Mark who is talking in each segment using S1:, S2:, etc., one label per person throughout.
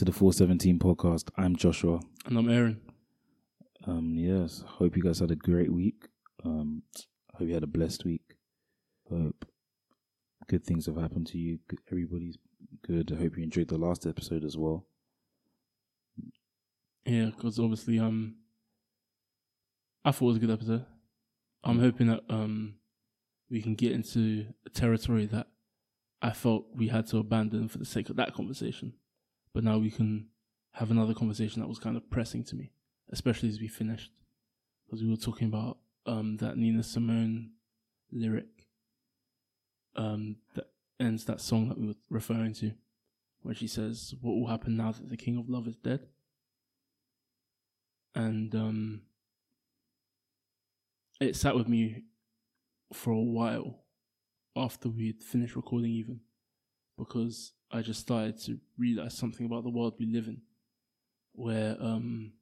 S1: to the 417 podcast. I'm Joshua.
S2: And I'm Aaron.
S1: Um, yes, hope you guys had a great week. Um, hope you had a blessed week. Hope good things have happened to you. Everybody's good. I hope you enjoyed the last episode as well.
S2: Yeah, because obviously, um, I thought it was a good episode. I'm hoping that um, we can get into a territory that I felt we had to abandon for the sake of that conversation. But now we can have another conversation that was kind of pressing to me, especially as we finished. Because we were talking about um, that Nina Simone lyric um, that ends that song that we were referring to, where she says, What will happen now that the King of Love is dead? And um, it sat with me for a while after we'd finished recording, even because I just started to realize something about the world we live in, where um,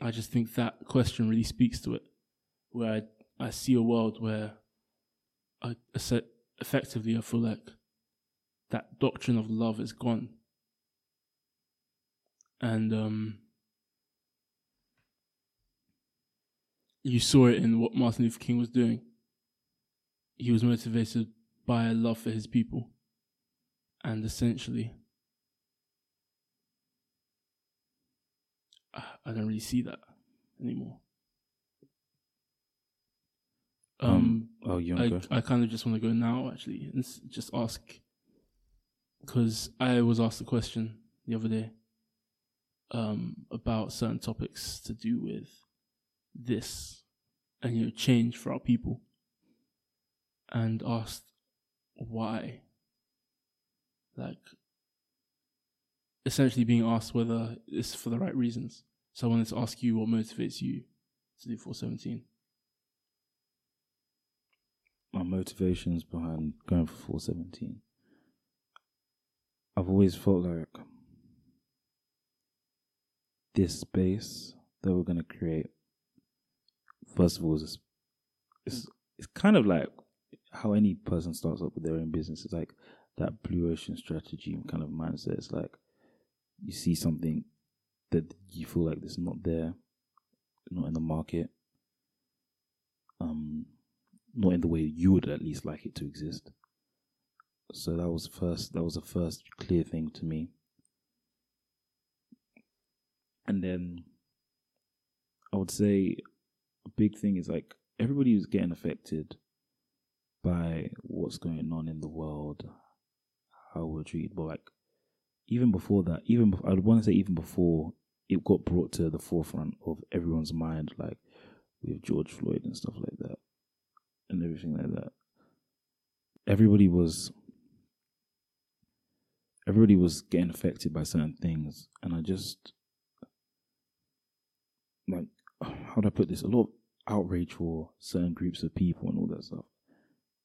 S2: I just think that question really speaks to it, where I, I see a world where I, effectively I feel like that doctrine of love is gone, and um, you saw it in what Martin Luther King was doing. He was motivated by a love for his people. And essentially, I don't really see that anymore. Um, um
S1: oh, you
S2: I, I kind of just want to go now, actually, and just ask because I was asked a question the other day um, about certain topics to do with this and you know change for our people and asked why like essentially being asked whether it's for the right reasons. So i wanted to ask you what motivates you to do 417
S1: my motivations behind going for 417 i've always felt like this space that we're going to create first of all, is it's it's kind of like how any person starts up with their own business. It's like that blue ocean strategy kind of mindset. It's like you see something that you feel like it's not there, not in the market, um, not in the way you would at least like it to exist. So that was first. That was the first clear thing to me. And then I would say a big thing is like everybody who's getting affected by what's going on in the world, how we're treated. But like even before that, even before, I'd want to say even before it got brought to the forefront of everyone's mind, like with George Floyd and stuff like that, and everything like that. Everybody was everybody was getting affected by certain things, and I just like how do I put this? A lot of outrage for certain groups of people and all that stuff.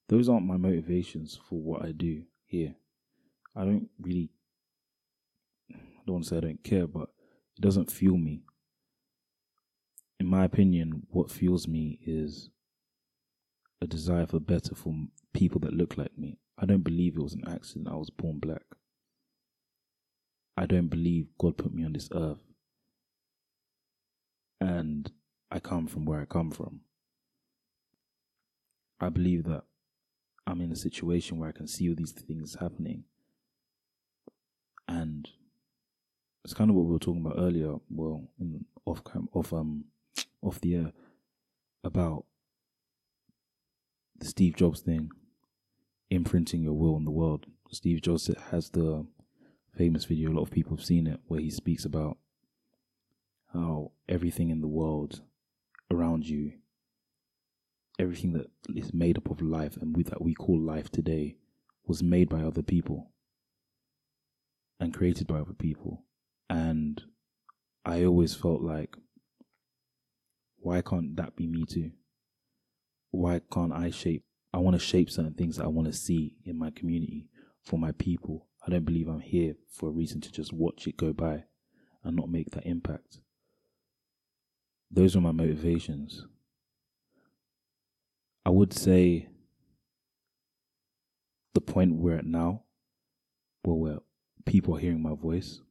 S1: Those aren't my motivations for what I do here. I don't really, I don't want to say I don't care, but it doesn't fuel me. In my opinion, what fuels me is a desire for better for people that look like me. I don't believe it was an accident I was born black. I don't believe God put me on this earth and I come from where I come from. I believe that I'm in a situation where I can see all these things happening. And it's kind of what we were talking about earlier, well, off cam off um off the air about the Steve Jobs thing, imprinting your will on the world. Steve Jobs has the famous video, a lot of people have seen it, where he speaks about how everything in the world around you, everything that is made up of life and that we call life today, was made by other people and created by other people. And I always felt like, why can't that be me too? Why can't I shape? I want to shape certain things that I want to see in my community for my people. I don't believe I'm here for a reason to just watch it go by and not make that impact those were my motivations. I would say the point we're at now, where we're people are hearing my voice,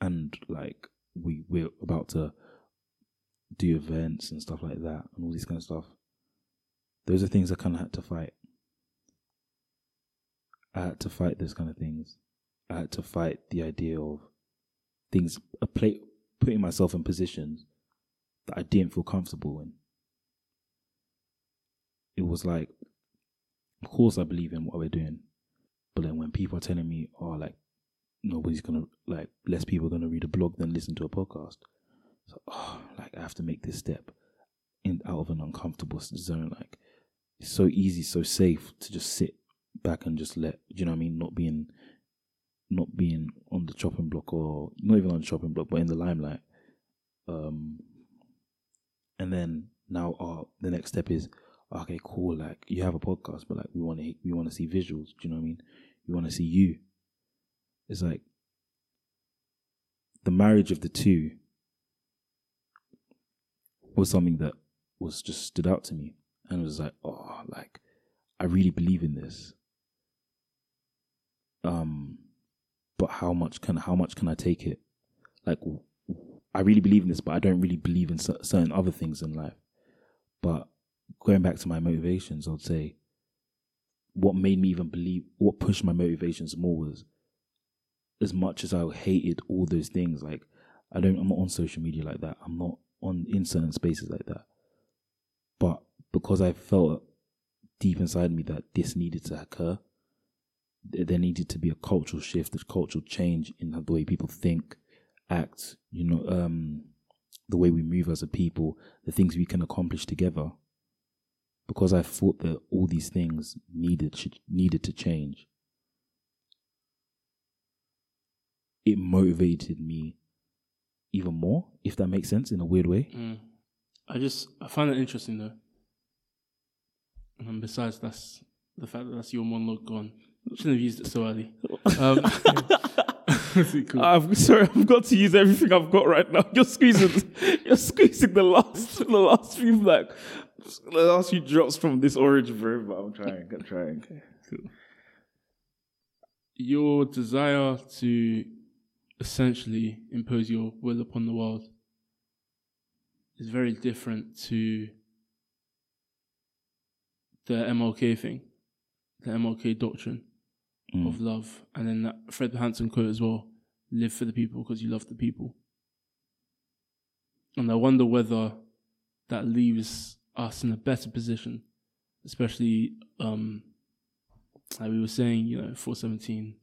S1: and like we we're about to do events and stuff like that, and all this kind of stuff. Those are things I kind of had to fight. I had to fight those kind of things. I had to fight the idea of things, a play, putting myself in positions that I didn't feel comfortable in. It was like, of course, I believe in what we're doing, but then when people are telling me, "Oh, like nobody's gonna like less people are gonna read a blog than listen to a podcast," so oh, like I have to make this step in out of an uncomfortable zone. Like it's so easy, so safe to just sit back and just let you know what I mean, not being not being on the chopping block or not even on the chopping block, but in the limelight. Um, and then now, uh, the next step is okay, cool. Like you have a podcast, but like we want to we want to see visuals. Do you know what I mean? We want to see you. It's like the marriage of the two was something that was just stood out to me, and it was like, oh, like I really believe in this. Um, but how much can how much can I take it? Like, I really believe in this, but I don't really believe in certain other things in life. But going back to my motivations, I'd say what made me even believe, what pushed my motivations more was as much as I hated all those things. Like, I don't, I'm not on social media like that. I'm not on in certain spaces like that. But because I felt deep inside me that this needed to occur, there needed to be a cultural shift, a cultural change in the way people think, act, you know, um, the way we move as a people, the things we can accomplish together. Because I thought that all these things needed needed to change. It motivated me even more, if that makes sense, in a weird way.
S2: Mm. I just I find it interesting though. And besides, that's the fact that that's your monologue gone. Shouldn't have used it so early. Um,
S1: cool. I'm sorry, I've got to use everything I've got right now. You're squeezing, you're squeezing the last, the last few like, the last few drops from this orange brew. But I'm trying, I'm trying. Cool.
S2: Your desire to essentially impose your will upon the world is very different to the MLK thing, the MLK doctrine mm. of love, and then that Fred Hampton quote as well: "Live for the people because you love the people." And I wonder whether that leaves us in a better position, especially um, like we were saying, you know, four seventeen.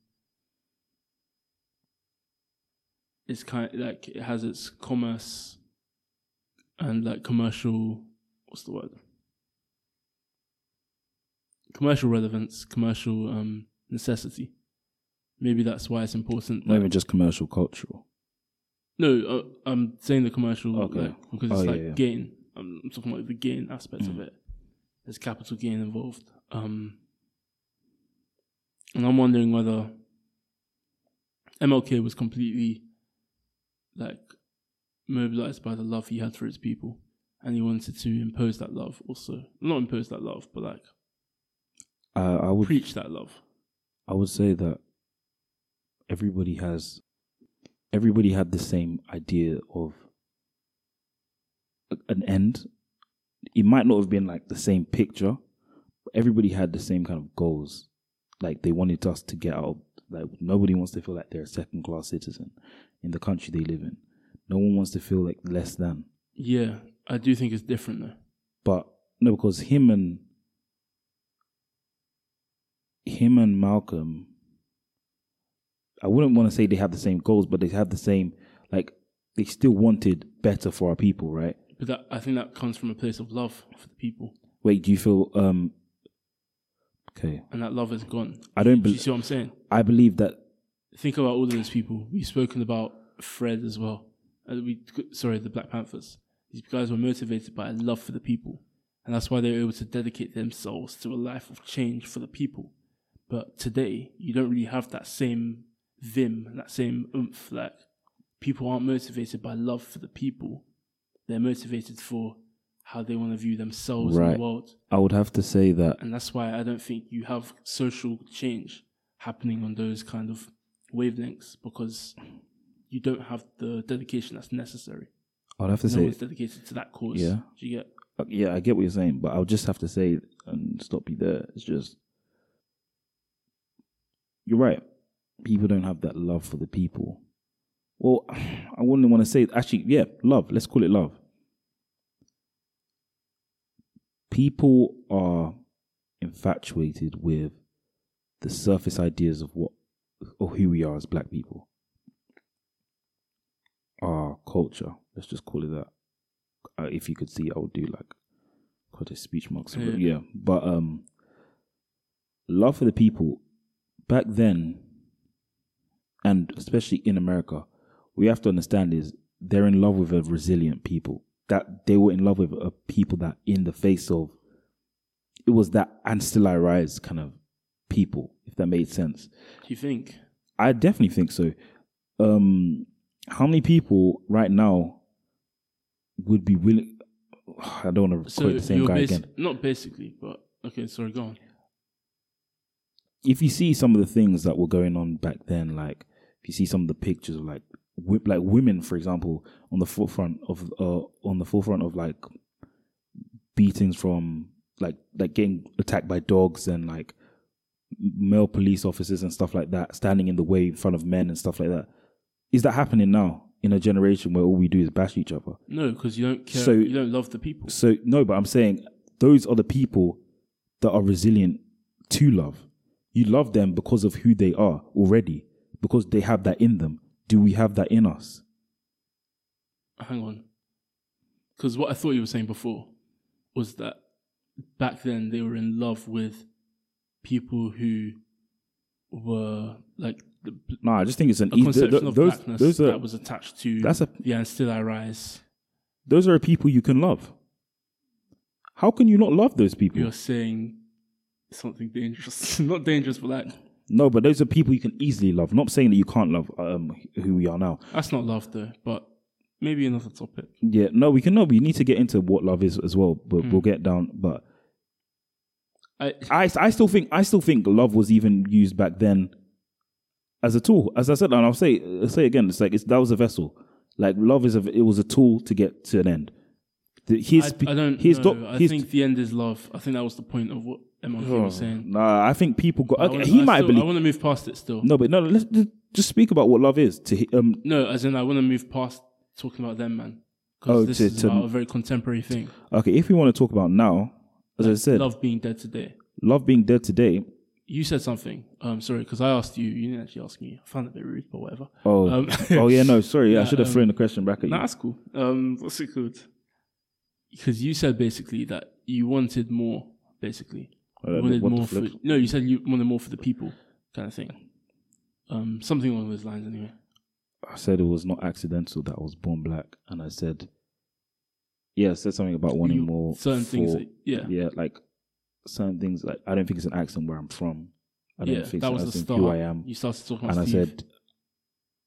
S2: It's kind of like it has its commerce and like commercial. What's the word? Commercial relevance, commercial um, necessity. Maybe that's why it's important.
S1: Not even just commercial, cultural.
S2: No, uh, I'm saying the commercial okay. like, because it's oh, like yeah, yeah. gain. I'm talking about the gain aspect mm. of it. There's capital gain involved. Um, and I'm wondering whether MLK was completely like mobilized by the love he had for his people, and he wanted to impose that love also. Not impose that love, but like
S1: uh, I would
S2: preach that love.
S1: I would say that everybody has everybody had the same idea of an end. It might not have been like the same picture, but everybody had the same kind of goals. Like they wanted us to get out. Like nobody wants to feel like they're a second class citizen in the country they live in. No one wants to feel like less than.
S2: Yeah, I do think it's different though.
S1: But no, because him and him and Malcolm, I wouldn't want to say they have the same goals, but they have the same like they still wanted better for our people, right?
S2: But that, I think that comes from a place of love for the people.
S1: Wait, do you feel um okay?
S2: And that love is gone.
S1: I don't.
S2: Be- you see what I'm saying?
S1: I believe that.
S2: Think about all of those people. We've spoken about Fred as well. Uh, we sorry, the Black Panthers. These guys were motivated by a love for the people, and that's why they were able to dedicate themselves to a life of change for the people. But today, you don't really have that same vim, that same oomph. Like people aren't motivated by love for the people; they're motivated for how they want to view themselves right. in the world.
S1: I would have to say that,
S2: and that's why I don't think you have social change happening on those kind of wavelengths because you don't have the dedication that's necessary.
S1: I'd have to
S2: No
S1: say,
S2: one's dedicated to that cause.
S1: Yeah.
S2: Do you get?
S1: uh, yeah, I get what you're saying, but I'll just have to say and stop you there. It's just you're right. People don't have that love for the people. Well, I wouldn't want to say actually, yeah, love. Let's call it love. People are infatuated with the surface ideas of what or who we are as black people. Our culture, let's just call it that. Uh, if you could see, I would do like quite a speech marks.
S2: Yeah.
S1: Yeah. But um love for the people back then and especially in America, we have to understand is they're in love with a resilient people. That they were in love with a people that in the face of it was that and still I rise kind of people, if that made sense.
S2: Do you think?
S1: I definitely think so. Um, how many people right now would be willing? I don't want to
S2: So
S1: quote the same guy
S2: basi-
S1: again.
S2: not basically, but okay. Sorry, go on.
S1: If you see some of the things that were going on back then, like if you see some of the pictures of like like women, for example, on the forefront of uh, on the forefront of like beatings from like like getting attacked by dogs and like male police officers and stuff like that standing in the way in front of men and stuff like that. Is that happening now in a generation where all we do is bash each other?
S2: No, because you don't care.
S1: So-
S2: you don't love the people.
S1: So no, but I'm saying those are the people that are resilient to love. You love them because of who they are already, because they have that in them. Do we have that in us?
S2: Hang on. Because what I thought you were saying before was that back then they were in love with people who were like the,
S1: No, I just think it's an
S2: a conception
S1: th- th-
S2: of
S1: those
S2: blackness
S1: those are
S2: that was attached to
S1: that's a
S2: yeah, and still I rise.
S1: those are people you can love. How can you not love those people?
S2: You're saying something dangerous, not dangerous, but like
S1: No, but those are people you can easily love. not saying that you can't love um, who we are now.
S2: that's not love though. But maybe another topic.
S1: Yeah, no, we can know. We need to get into what love is as well, but
S2: Hmm.
S1: we'll get down. But
S2: I
S1: I, I still think I still think love was even used back then as a tool. As I said, and I'll say I'll say again, it's like it's, that was a vessel. Like love is a it was a tool to get to an end. The, his,
S2: I, I don't
S1: his
S2: know.
S1: doc-
S2: I
S1: his-
S2: think the end is love. I think that was the point of what MLK was saying.
S1: Nah, I think people got. Okay,
S2: wanna-
S1: he
S2: I
S1: might
S2: still-
S1: believe.
S2: I want to move past it still.
S1: no, but no. Let's just- just speak about what love is. To um,
S2: No, as in I want to move past talking about them, man.
S1: Oh,
S2: this
S1: to-
S2: is
S1: to-
S2: about a very contemporary thing.
S1: okay, if we want to talk about now, as I said, love.
S2: Love being dead today.
S1: Love being dead today.
S2: You said something. Um, sorry, because I asked you. You didn't actually ask me. I found it a bit rude, but whatever.
S1: Oh,
S2: Um,
S1: oh yeah, no, sorry,
S2: Yeah, I
S1: should have
S2: um,
S1: thrown the question back at you.
S2: Nah, that's cool. Um, what's it called? Because you said basically that you wanted more. Basically, Wanted more for. No, you said you wanted more for the people, kind of thing. Um, something along those lines, anyway.
S1: I said it was not accidental that I was born black, and I said, yeah, I said something about wanting
S2: You-
S1: more.
S2: certain things.
S1: for-
S2: That, yeah,
S1: yeah, like certain things. Like I don't think it's an accent where I'm from. I don't
S2: yeah.
S1: think
S2: That was the start.
S1: who I am.
S2: You started talking about
S1: And I
S2: Steve.
S1: said,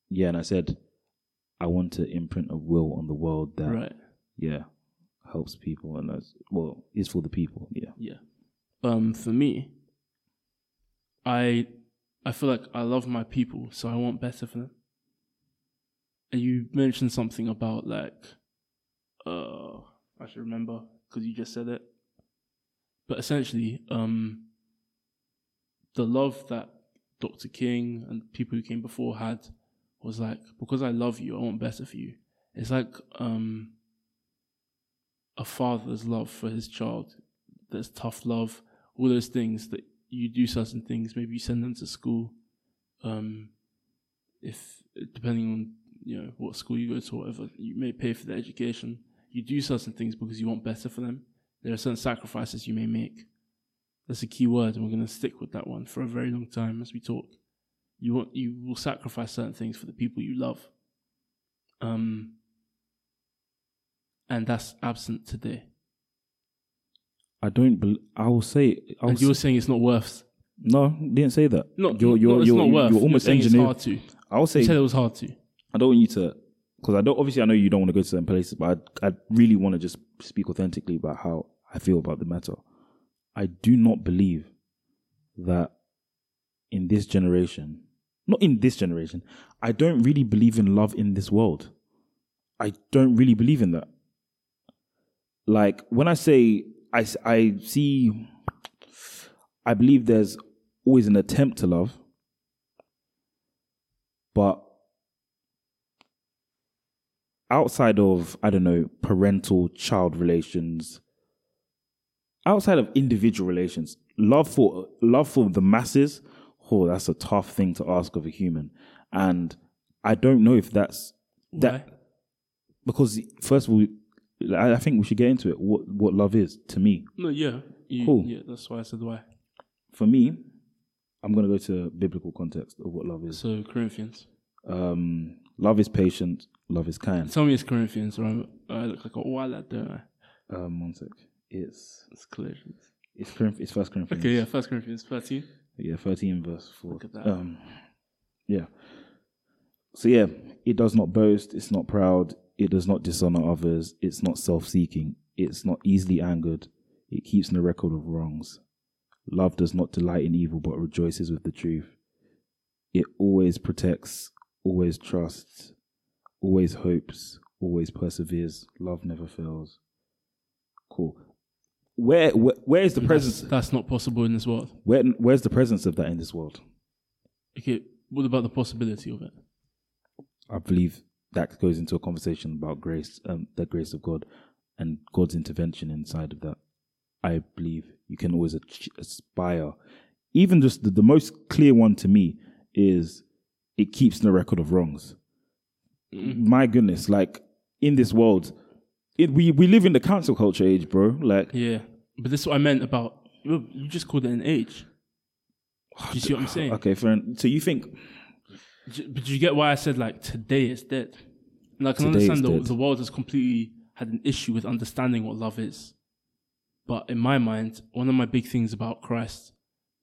S1: yeah, and I said, I want to imprint a will on the world that,
S2: right.
S1: yeah, helps people and that's well is for the people. Yeah,
S2: Yeah. Um, for me, I I feel like I love my people, so I want better for them. And you mentioned something about like, uh, I should remember because you just said it. But essentially, um, the love that Dr. King and people who came before had was like, because I love you, I want better for you. It's like um, a father's love for his child. There's tough love, all those things that you do certain things. Maybe you send them to school. Um, if depending on you know what school you go to, whatever, you may pay for their education. You do certain things because you want better for them. There are certain sacrifices you may make. That's a key word, and we're going to stick with that one for a very long time as we talk. You want you will sacrifice certain things for the people you love. Um, and that's absent today.
S1: I don't. Bel I will say. I will
S2: and you were
S1: say,
S2: saying it's not worth.
S1: no, didn't say that.
S2: Not,
S1: you're, you're,
S2: not, it's
S1: you're,
S2: not worth.
S1: You're almost
S2: saying it's
S1: engineered.
S2: hard to.
S1: I will say.
S2: You said it was hard to.
S1: I don't want you to, because I don't. Obviously, I know you don't want to go to certain places, but I, I really want to just speak authentically about how I feel about the matter. I do not believe that in this generation, not in this generation, I don't really believe in love in this world. I don't really believe in that. Like when I say I, I see, I believe there's always an attempt to love, but outside of I don't know parental child relations, outside of individual relations, love for love for the masses, oh, that's a tough thing to ask of a human, and I don't know if that's that
S2: Why?
S1: because first of all, I I think we should get into it. What what love is to me.
S2: No, yeah. You,
S1: Cool.
S2: Yeah, that's why I said why.
S1: For me, I'm gonna go to biblical context of what love is.
S2: So Corinthians.
S1: Um, love is patient. Love is kind.
S2: Tell me it's Corinthians, or I'm- I look like a wallet, don't I?
S1: Um, one sec. It's
S2: It's Colossians.
S1: it's Corinth, it's First Corinthians.
S2: Okay, yeah, First Corinthians 13.
S1: Yeah, 13 verse 4.
S2: Look at that.
S1: Um, yeah. So, yeah, it does not boast, it's not proud, it does not dishonor others, it's not self seeking, it's not easily angered, it keeps no record of wrongs. Love does not delight in evil but rejoices with the truth. It always protects, always trusts, always hopes, always perseveres. Love never fails. Cool. Where, where where is the
S2: And
S1: presence?
S2: That's, that's not possible in this world.
S1: Where where's the presence of that in this world?
S2: Okay, what about the possibility of it?
S1: I believe that goes into a conversation about grace, um, the grace of God, and God's intervention inside of that. I believe you can always aspire. Even just the, the most clear one to me is it keeps no record of wrongs. My goodness, like in this world, it, we we live in the cancel culture age, bro. Like,
S2: Yeah, but this is what I meant about. You just called it an age. Do you see what I'm saying?
S1: okay, friend. So you think
S2: But do you get why I said like today is dead? And I can
S1: Today
S2: understand the, the world has completely had an issue with understanding what love is. But in my mind, one of my big things about Christ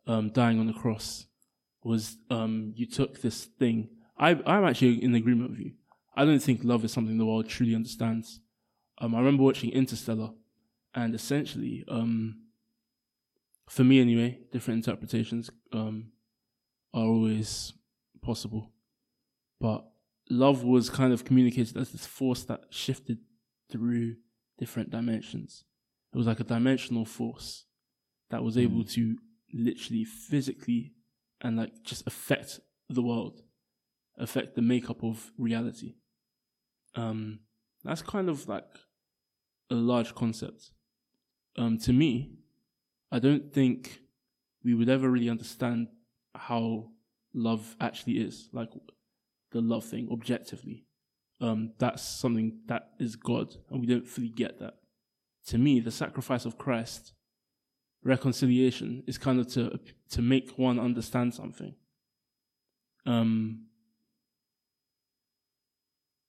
S2: um, dying on the cross was um, you took this thing. I, I'm actually in agreement with you. I don't think love is something the world truly understands. Um, I remember watching Interstellar, and essentially, um, for me anyway, different interpretations um, are always possible. But love was kind of communicated as this force that shifted through different dimensions. It was like a dimensional force that was able to literally physically and like just affect the world, affect the makeup of reality. Um, that's kind of like a large concept. Um, to me, I don't think we would ever really understand how love actually is, like the love thing objectively. Um, that's something that is God, and we don't fully get that. To me, the sacrifice of Christ, reconciliation, is kind of to to make one understand something. Um,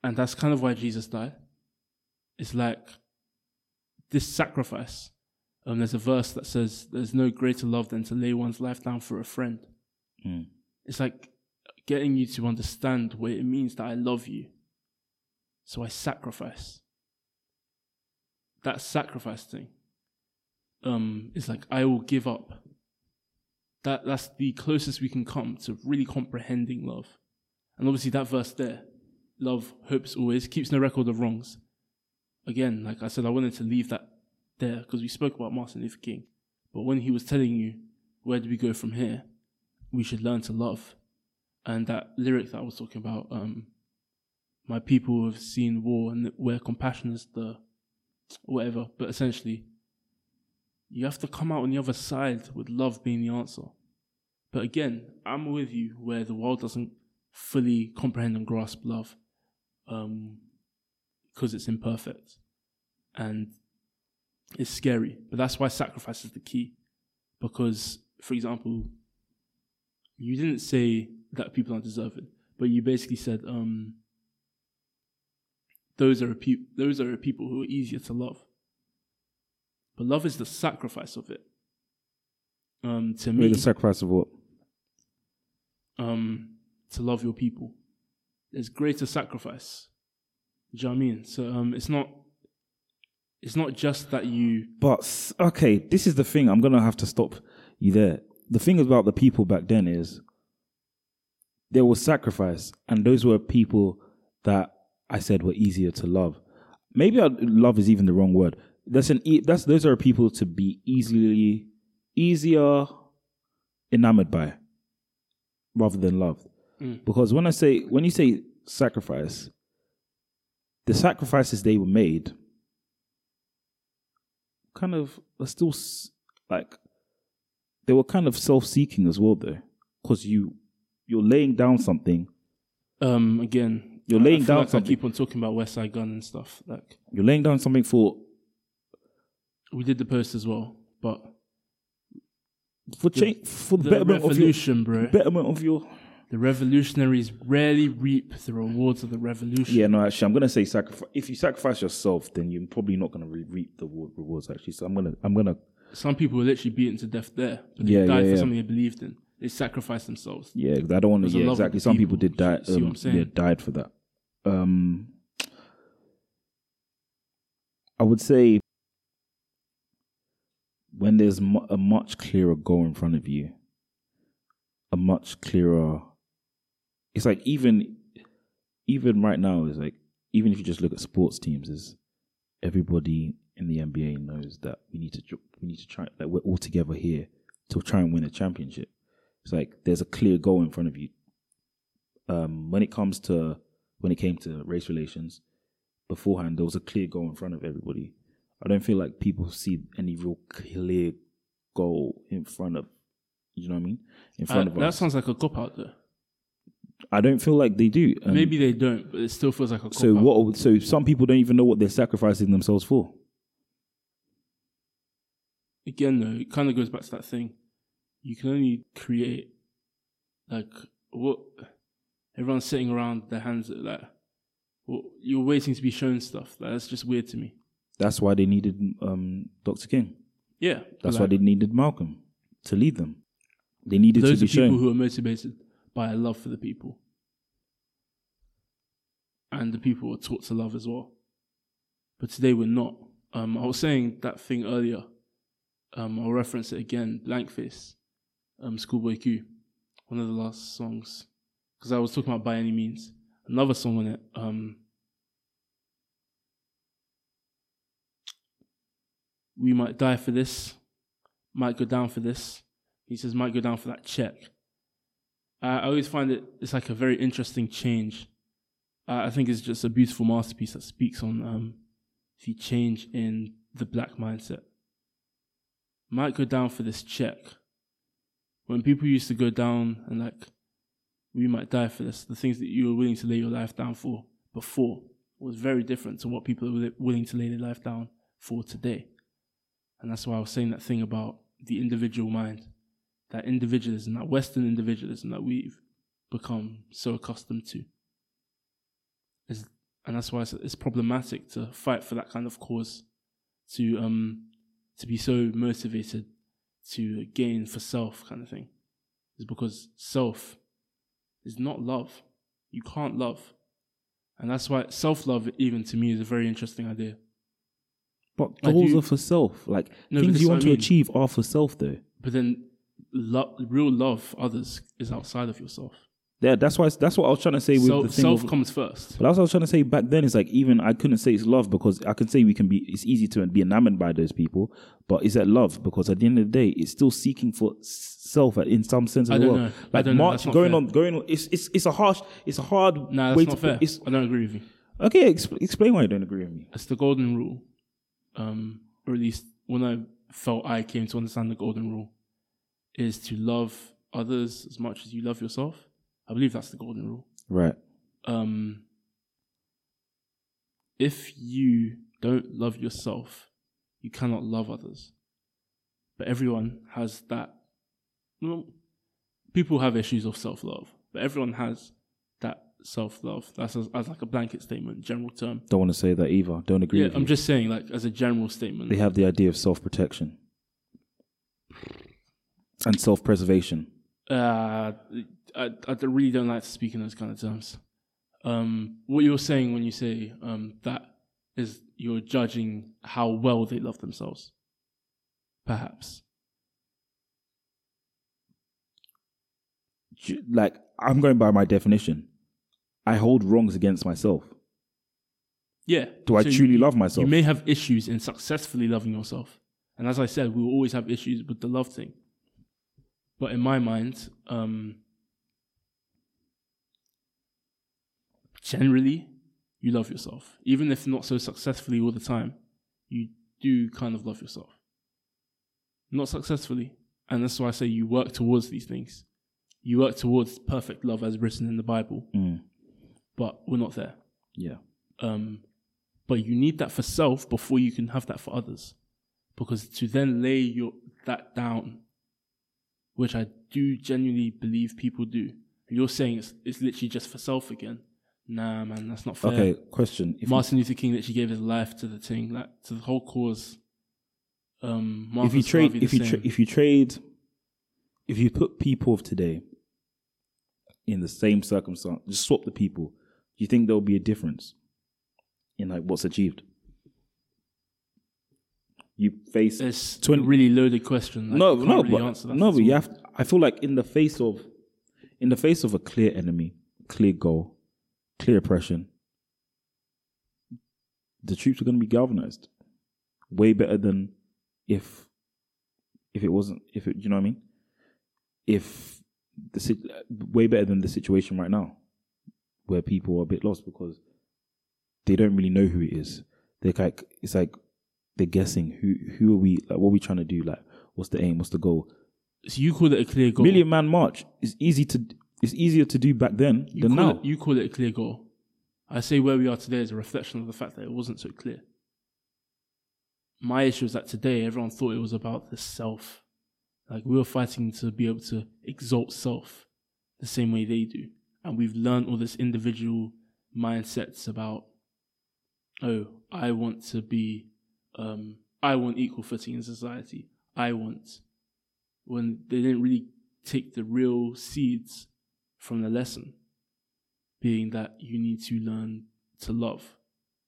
S2: and that's kind of why Jesus died. It's like this sacrifice. Um, there's a verse that says, "There's no greater love than to lay one's life down for a friend."
S1: Mm.
S2: It's like getting you to understand what it means that I love you. So I sacrifice. That sacrifice thing um, is like I will give up. That that's the closest we can come to really comprehending love. And obviously that verse there, love hopes always, keeps no record of wrongs. Again, like I said, I wanted to leave that there because we spoke about Martin Luther King. But when he was telling you, where do we go from here? We should learn to love. And that lyric that I was talking about, um, my people have seen war and where compassion is the whatever. But essentially, you have to come out on the other side with love being the answer. But again, I'm with you where the world doesn't fully comprehend and grasp love um, because it's imperfect and it's scary. But that's why sacrifice is the key. Because, for example, you didn't say that people aren't deserving, but you basically said um, those are a pe- those are people who are easier to love. But love is the sacrifice of it. Um, to me,
S1: Wait, the sacrifice of what?
S2: um, to love your people. There's greater sacrifice. Do you know what I mean? So um, it's not it's not just that you
S1: But okay, this is the thing. I'm gonna have to stop you there. The thing about the people back then is there was sacrifice, and those were people that I said were easier to love. Maybe I, love is even the wrong word. That's an e- that's those are people to be easily easier enamored by rather than loved.
S2: Mm.
S1: Because when I say when you say sacrifice, the sacrifices they were made kind of are still like they were kind of self-seeking as well though because you you're laying down something
S2: Um, again,
S1: You're laying
S2: I
S1: down
S2: like I
S1: something.
S2: keep on talking about Westside Gunn and stuff. Like
S1: you're laying down something for
S2: we did the post as well, but
S1: for change for the
S2: the
S1: betterment of your
S2: revolution, bro.
S1: betterment of your
S2: The revolutionaries rarely reap the rewards of the revolution.
S1: yeah no actually i'm gonna say sacrifice if you sacrifice yourself then you're probably not gonna re- reap the rewards actually so i'm gonna i'm gonna
S2: Some people were literally beaten to death there, but they
S1: Yeah,
S2: died
S1: yeah,
S2: for
S1: yeah.
S2: something they believed in. They sacrificed themselves.
S1: yeah i don't want
S2: There's
S1: to
S2: a
S1: yeah
S2: of
S1: exactly some people
S2: people.
S1: did die
S2: See what
S1: um,
S2: I'm saying?
S1: yeah died for that um i would say when there's mu- a much clearer goal in front of you a much clearer it's like even even right now is like even if you just look at sports teams is everybody in the NBA knows that we need to we need to try like we're all together here to try and win a championship. It's like there's a clear goal in front of you. Um, when it comes to when it came to race relations, beforehand there was a clear goal in front of everybody. I don't feel like people see any real clear goal in front of you know what I mean in
S2: Uh,
S1: front of
S2: that
S1: us.
S2: sounds like a cop out there.
S1: I don't feel like they do. Um,
S2: Maybe they don't, but it still feels like a cop
S1: so
S2: out.
S1: what? So some people don't even know what they're sacrificing themselves for.
S2: Again, though, it kind of goes back to that thing. You can only create like what everyone's sitting around their hands at like. Well, you're waiting to be shown stuff. Like, that's just weird to me.
S1: That's why they needed um, Dr. King.
S2: Yeah,
S1: That's
S2: like,
S1: why they needed Malcolm to lead them. They needed
S2: those
S1: to
S2: are
S1: be
S2: people
S1: shown.
S2: who are motivated by a love for the people, and the people were taught to love as well. But today we're not. Um, I was saying that thing earlier. Um, I'll reference it again. Blank Face, um, Schoolboy Q, one of the last songs, because I was talking about by any means. Another song on it. Um, we might die for this, might go down for this. He says might go down for that check. I always find it it's like a very interesting change. Uh, I think it's just a beautiful masterpiece that speaks on um, the change in the black mindset. Might go down for this check. When people used to go down and like, we might die for this, the things that you were willing to lay your life down for before was very different to what people are willing to lay their life down for today. And that's why I was saying that thing about the individual mind, that individualism, that Western individualism that we've become so accustomed to. And that's why it's, it's problematic to fight for that kind of cause, to um to be so motivated to gain for self kind of thing. Is because self is not love. You can't love. And that's why self love, even to me, is a very interesting idea.
S1: But goals
S2: do-
S1: are for self. Like
S2: No,
S1: things you want to
S2: I mean.
S1: achieve are for self, though.
S2: But then, lo- real love for others is outside of yourself.
S1: Yeah, that's why. That's what I was trying to say with
S2: Self,
S1: the thing.
S2: self
S1: of-
S2: comes first.
S1: but that's what I was trying to say back then. Is like even I couldn't say it's love because I can say we can be. It's easy to be enamored by those people, but is that love? Because at the end of the day, it's still seeking for self in some sense as
S2: I don't
S1: well.
S2: know. I
S1: Like march going
S2: fair.
S1: on, going on. It's it's it's a harsh. It's a hard. Way
S2: that's not
S1: to
S2: fair.
S1: It's,
S2: I don't agree with you.
S1: okay, exp- explain why you don't agree with me.
S2: It's the golden rule, um, or at least when I felt I came to understand the golden rule, is to love others as much as you love yourself. I believe that's the golden rule.
S1: Right.
S2: um, if you don't love yourself, you cannot love others. But everyone has that. Well, people have issues of self love, but everyone has that self love. That's as, as like a blanket statement, general term.
S1: Don't want to say that either. Don't agree
S2: Yeah, I'm
S1: you.
S2: just saying, like as a general statement.
S1: they have the idea of self protection and self preservation.
S2: Uh, I, I really don't like to speak in those kind of terms. Um, what you're saying when you say um, that is you're judging how well they love themselves. Perhaps.
S1: Like I'm going by my definition. I hold wrongs against myself.
S2: Yeah.
S1: Do I
S2: So
S1: truly
S2: you-
S1: love myself?
S2: You may have issues in successfully loving yourself. And as I said, we will always have issues with the love thing. But in my mind, um, generally, you love yourself. Even if not so successfully all the time, you do kind of love yourself. Not successfully. And that's why I say you work towards these things. You work towards perfect love as written in the Bible,
S1: Mm,
S2: but we're not there.
S1: yeah.
S2: Um, but you need that for self before you can have that for others, because to then lay your that down, which I do genuinely believe people do. You're saying it's it's literally just for self again. Nah, man, that's not fair.
S1: Okay. Question. If
S2: Martin Luther King literally gave his life to the thing, like to the whole cause. Um,
S1: if you trade, if you tra- if you trade, if you put people of today in the same circumstance, just swap the people. Do you think there'll be a difference in like what's achieved? You face
S2: it's a
S1: 20
S2: really loaded question. Like,
S1: no, no,
S2: really
S1: but no, but you have. I feel like in the face of, in the face of a clear enemy, clear goal, clear oppression, the troops are going to be galvanized, way better than if, if it wasn't. If it, you know what I mean? If the way better than the situation right now, where people are a bit lost because they don't really know who it is. They're like it's like they're guessing who who are we like what are we trying to do like what's the aim what's the goal
S2: So you call it a clear goal.
S1: million man march is easy to it's easier to do back then
S2: You
S1: than now
S2: it, you call it a clear goal. I say where we are today is a reflection of the fact that it wasn't so clear. My issue is that today everyone thought it was about the self. Like we were fighting to be able to exalt self the same way they do. And we've learned all this individual mindsets about, oh, I want to be, um, I want equal footing in society. I want, when they didn't really take the real seeds from the lesson being that you need to learn to love.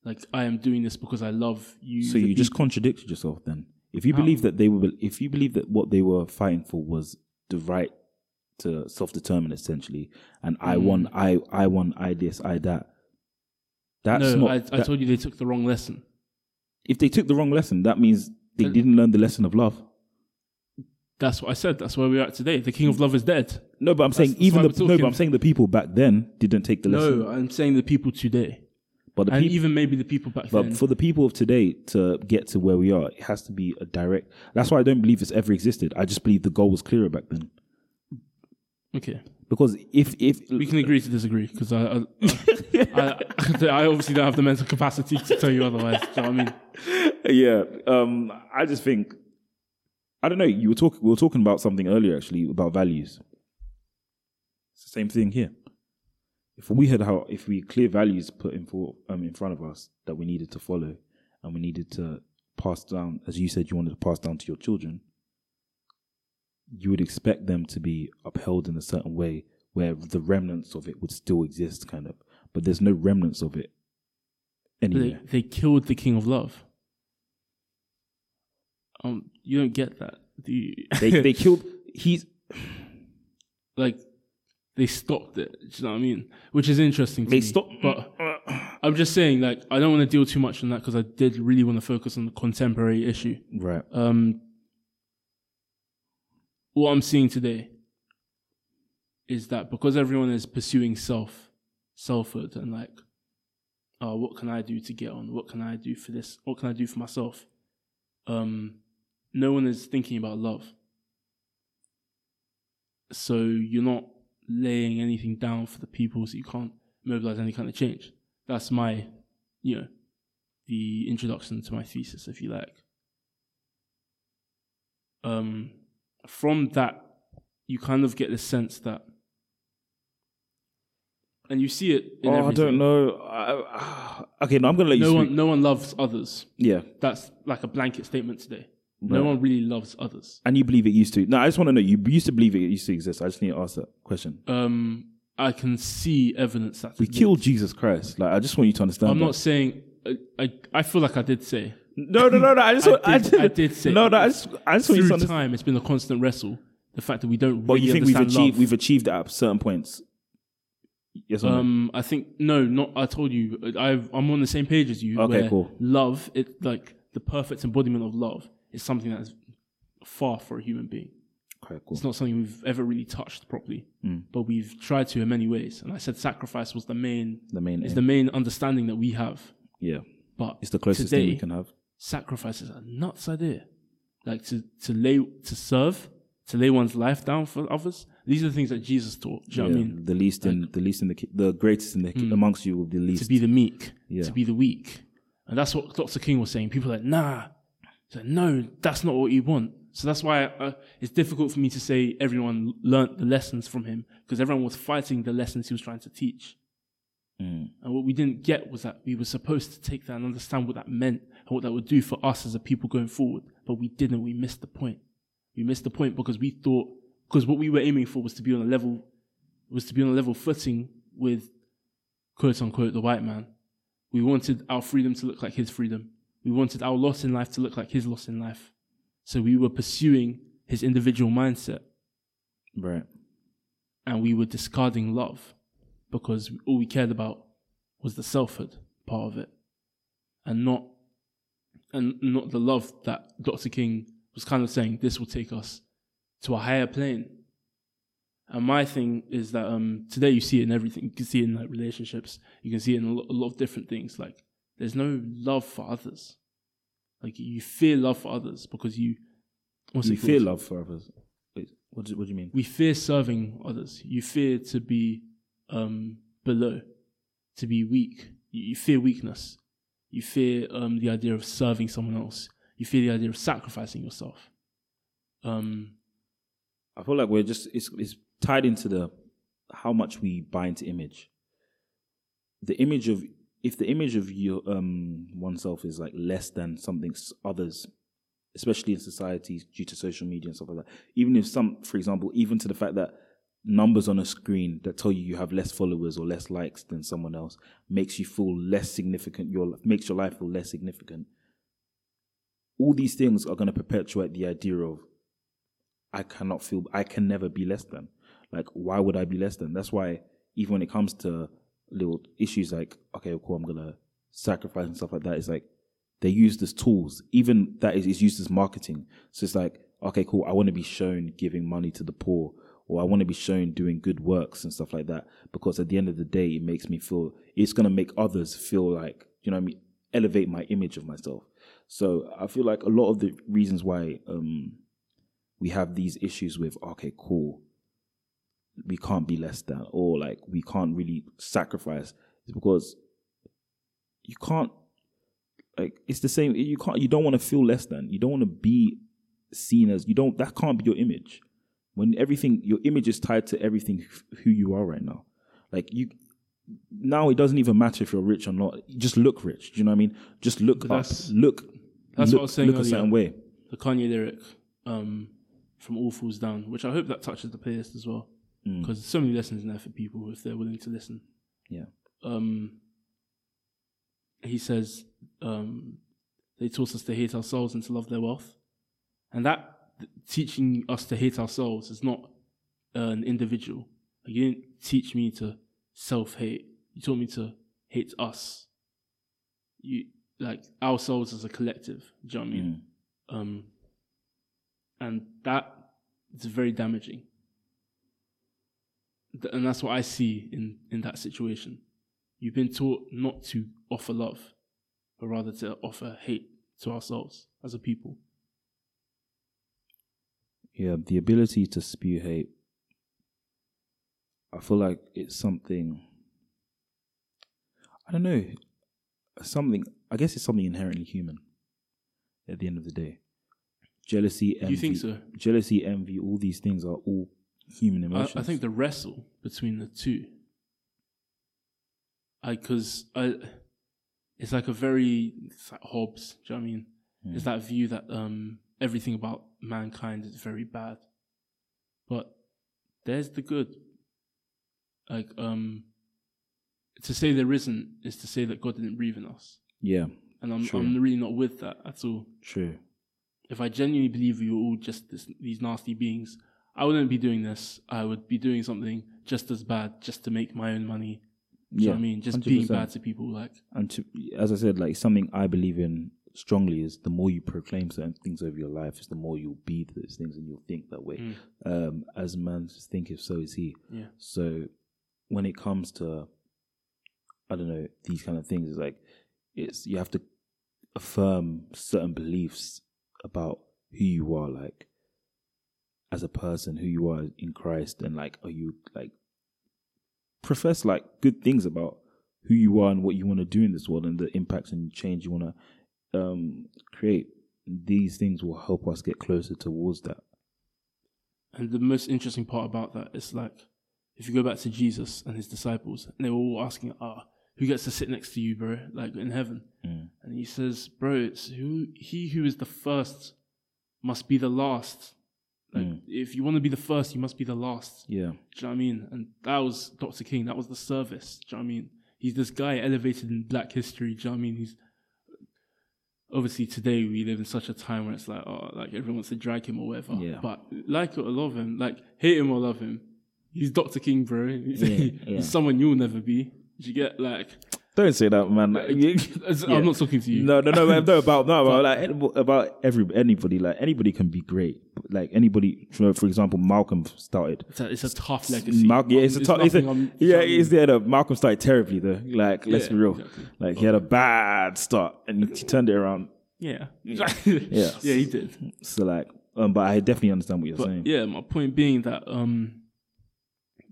S2: Like I am doing this because I love you.
S1: so you just contradicted yourself then if you
S2: How?
S1: believe that they were if you believe that what they were fighting for was the right to self-determine essentially and i
S2: Mm.
S1: won i i won i this i that that's
S2: no,
S1: not
S2: I, I
S1: that-
S2: told you they took the wrong lesson.
S1: If they took the wrong lesson that means they didn't learn the lesson of love
S2: That's what I said. That's where we are at today. The King of Love is dead.
S1: no but i'm saying
S2: That's-
S1: even the no but i'm saying the people back then didn't take the lesson
S2: No, I'm saying the people today,
S1: but the
S2: and
S1: people
S2: even maybe the people back then.
S1: But
S2: then.
S1: for the people of today to get to where we are, it has to be a direct. That's why I don't believe it's ever existed. I just believe the goal was clearer back then.
S2: okay,
S1: Because if if
S2: we can agree to disagree because I, I, I, I obviously don't have the mental capacity to tell you otherwise. Do you know what I mean?
S1: yeah, um, I just think I don't know. You were talking. We were talking about something earlier, actually, about values. It's the same thing here. If we had how, if we clear values put in for um in front of us that we needed to follow, and we needed to pass down, as you said, you wanted to pass down to your children, you would expect them to be upheld in a certain way where the remnants of it would still exist, kind of. But there's no remnants of it
S2: They,
S1: anywhere.
S2: they killed the King of Love. Um, you don't get that. Do you?
S1: They they killed. He's
S2: like they stopped it. Do you know what I mean? Which is interesting. To
S1: they
S2: me.
S1: stopped.
S2: but I'm just saying, like, I don't want to deal too much on that because I did really want to focus on the contemporary issue.
S1: right.
S2: Um, what I'm seeing today is that because everyone is pursuing self, selfhood, and like, oh, what can I do to get on? What can I do for this? What can I do for myself? Um, no one is thinking about love. So you're not laying anything down for the people, so you can't mobilize any kind of change. That's my, you know, the introduction to my thesis, if you like um, from that, you kind of get the sense that, and you see it. In
S1: oh, I don't know. I, okay, no, I'm gonna let you
S2: No one, no one loves others.
S1: Yeah,
S2: That's like a blanket statement today. No one really loves others.
S1: and you believe it used to? No, I just want to know. You used to believe it used to exist. I just need to ask that question.
S2: Um, I can see evidence that
S1: We killed Jesus Christ. Like, I just want you to understand.
S2: I'm
S1: that.
S2: not saying. I, I, I feel like I did say
S1: No, no, no, no. I just.
S2: I
S1: want, I,
S2: did-
S1: did,
S2: I did say-
S1: No, no. I just. I just want you to
S2: through
S1: understand.
S2: time it's been a constant wrestle the fact that we don't.
S1: But
S2: really
S1: you think we've achieved
S2: love.
S1: we've achieved that at certain points? Yes or no?
S2: Um, I think no, not. I told you, I've, I'm on the same page as you.
S1: Okay,
S2: where
S1: cool.
S2: Love, it like the perfect embodiment of love, is something that is far for a human being.
S1: Okay, cool.
S2: It's not something we've ever really touched properly,
S1: Mm.
S2: but we've tried to in many ways. And I said sacrifice was the main,
S1: The main,
S2: is
S1: aim.
S2: the main understanding that we have.
S1: yeah,
S2: But
S1: it's the closest thing we can have.
S2: Sacrifice are nuts idea. Like to to lay to serve, to lay one's life down for others. These are the things that Jesus taught. Do you know what I mean?
S1: the least in the least in the the greatest in the
S2: Mm.
S1: amongst you will be the least.
S2: to be the meek,
S1: Yeah.
S2: to be the weak. And that's what Dr. King was saying. People are like, nah. Like, no, that's not what you want. So that's why uh, it's difficult for me to say everyone learnt the lessons from him because everyone was fighting the lessons he was trying to teach.
S1: Mm.
S2: And what we didn't get was that we were supposed to take that and understand what that meant and what that would do for us as a people going forward. But we didn't. We missed the point. We missed the point because we thought, because what we were aiming for was to be on a level, was to be on a level footing with quote unquote the white man. We wanted our freedom to look like his freedom. We wanted our loss in life to look like his loss in life. So we were pursuing his individual mindset
S1: Right.
S2: and we were discarding love because all we cared about was the selfhood part of it and not and not the love that Dr. King was kind of saying this will take us to a higher plane. And my thing is that um, today you see it in everything. You can see it in like relationships. You can see it in a lot, a lot of different things. Like there's no love for others. Like you fear love for others because you. What's
S1: you fear love for others. Wait, what do, what do you mean?
S2: we fear serving others. You fear to be um, below, to be weak. You, you fear weakness. You fear um, the idea of serving someone else. You fear the idea of sacrificing yourself. Um,
S1: I feel like we're just it's it's tied into the how much we buy into image. The image of if the image of your um oneself is like less than something others, especially in societies due to social media and stuff like that. Even if some, for example, even to the fact that numbers on a screen that tell you you have less followers or less likes than someone else makes you feel less significant. Your makes your life feel less significant. All these things are going to perpetuate the idea of I cannot feel I can never be less than. Like, why would I be less than? That's why even when it comes to little issues like, okay, cool, I'm gonna sacrifice and stuff like that, it's like they use this tools. Even that is, is used as marketing. So it's like, okay, cool, I want to be shown giving money to the poor, or I want to be shown doing good works and stuff like that. Because at the end of the day, it makes me feel it's gonna make others feel like, you know I mean, elevate my image of myself. So I feel like a lot of the reasons why um we have these issues with okay cool we can't be less than or like we can't really sacrifice is because you can't like it's the same you can't you don't want to feel less than you don't want to be seen as you don't that can't be your image when everything your image is tied to everything who you are right now. Like you now it doesn't even matter if you're rich or not. Just look rich. Do you know what i mean? Just look
S2: But
S1: up look
S2: that's
S1: look,
S2: what I was saying
S1: look a certain way.
S2: The Kanye lyric um, from All Falls Down, which I hope that touches the playlist as well,
S1: Mm.
S2: because there's so many lessons in there for people if they're willing to listen.
S1: yeah.
S2: Um, he says um, they taught us to hate ourselves and to love their wealth, and that teaching us to hate ourselves is not uh, an individual. Like, you didn't teach me to self-hate. You taught me to hate us. You like ourselves as a collective. Do you know what I mean?
S1: Mm.
S2: Um, and that is very damaging. Th- And that's what I see in, in that situation. You've been taught not to offer love, but rather to offer hate to ourselves as a people.
S1: Yeah, the ability to spew hate. I feel like it's something. I don't know. Something. I guess it's something inherently human. At the end of the day, jealousy, envy.
S2: You think so?
S1: Jealousy, envy, all these things are all human emotions.
S2: I think the wrestle between the two, I because I, it's like a very it's like Hobbes. Do you know what I mean?
S1: Hmm.
S2: It's that view that um, everything about mankind is very bad, but there's the good. Like um, to say there isn't is to say that God didn't breathe in us,
S1: Yeah,
S2: and I'm
S1: True.
S2: I'm really not with that at all.
S1: true.
S2: If I genuinely believe we were all just this, these nasty beings, I wouldn't be doing this. I would be doing something just as bad just to make my own money. Do you know what I mean? Just being
S1: 100%.
S2: bad to people. Like,
S1: and to, as I said, like something I believe in strongly is the more you proclaim certain things over your life, is the more you'll be those things and you'll think that way. Um, as man thinketh, so is he.
S2: yeah.
S1: So when it comes to, I don't know, these kind of things, it's like it's you have to affirm certain beliefs about who you are, like as a person, who you are in Christ, and like are you like profess like good things about who you are and what you want to do in this world and the impacts and change you want to um, create. These things will help us get closer towards that.
S2: And the most interesting part about that is like, if you go back to Jesus and his disciples, and they were all asking, "Ah, who gets to sit next to you, bro? Like in heaven?"
S1: Mm.
S2: And he says, "Bro, it's who he who is the first must be the last. Like,
S1: Mm.
S2: if you want to be the first, you must be the last."
S1: Yeah,
S2: Do you know what I mean? And that was Dr. King. That was the service. Do you know what I mean? He's this guy elevated in black history. Do you know what I mean? He's obviously today we live in such a time where it's like, oh, like everyone wants to drag him or whatever.
S1: Yeah.
S2: But like it or love him, like hate him or love him, he's Dr. King, bro. He's,
S1: Yeah, yeah.
S2: he's someone you'll never be. Do you get like?
S1: Don't say that, man. Like,
S2: I'm not talking to you.
S1: No, no, no, man, no about no about like about every anybody. Like anybody can be great. Like anybody, for for example, Malcolm started.
S2: It's a, it's a tough legacy.
S1: Mal- yeah, it's a tough. It's a, yeah,
S2: know
S1: it's there. The Malcolm started terribly though. Like let's
S2: Yeah,
S1: be real.
S2: exactly.
S1: Like he had a bad start and he turned it around.
S2: Mean?
S1: Yeah.
S2: yeah. yeah, he did.
S1: So like, um, but I definitely understand what you're
S2: But
S1: saying.
S2: yeah, my point being that um,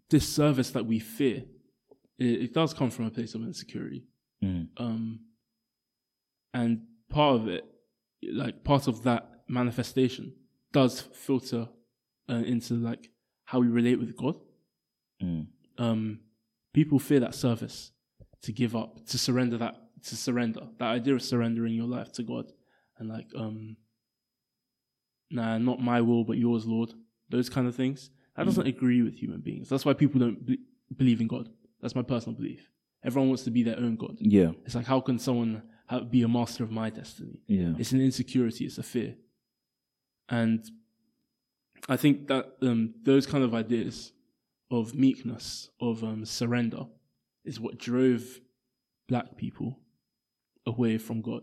S2: this service that we fear, it, it does come from a place of insecurity.
S1: Mm.
S2: Um, and part of it, like part of that manifestation, does filter uh, into like how we relate with God.
S1: Mm.
S2: Um, people fear that service to give up, to surrender that, to surrender that idea of surrendering your life to God, and like, um, nah, not my will but yours, Lord. Those kind of things. That doesn't agree with human beings. That's why people don't be- believe in God. That's my personal belief. Everyone wants to be their own God.
S1: Yeah,
S2: It's like, how can someone ha be a master of my destiny?
S1: yeah,
S2: It's an insecurity, it's a fear. And I think that um, those kind of ideas of meekness, of um, surrender, is what drove black people away from God.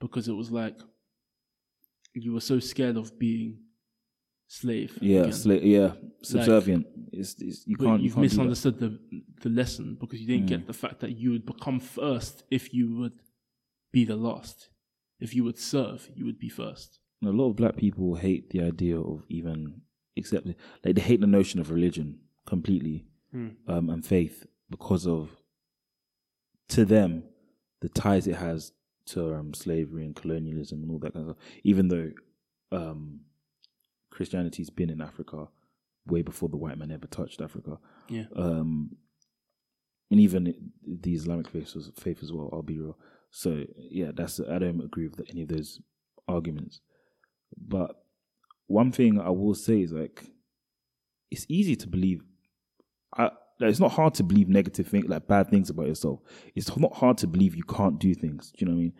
S2: Because it was like you were so scared of being slave.
S1: yeah,
S2: again.
S1: sla- yeah. Subservient. it's, it's you
S2: But
S1: can't. You
S2: you've
S1: can't
S2: misunderstood the the lesson because you didn't get the fact that you would become first if you would be the last. If you would serve, you would be first.
S1: a lot of black people hate the idea of even accepting like they hate the notion of religion completely um, and faith because of to them the ties it has to um, slavery and colonialism and all that kind of stuff even though um, christianity's been in africa way before the white man ever touched africa
S2: Yeah.
S1: um, and even the Islamic faith as, faith as well. I'll be real. So yeah, that's I don't agree with any of those arguments. But one thing I will say is like, it's easy to believe. I like, it's not hard to believe negative things, like bad things about yourself. It's not hard to believe you can't do things. Do you know what I mean?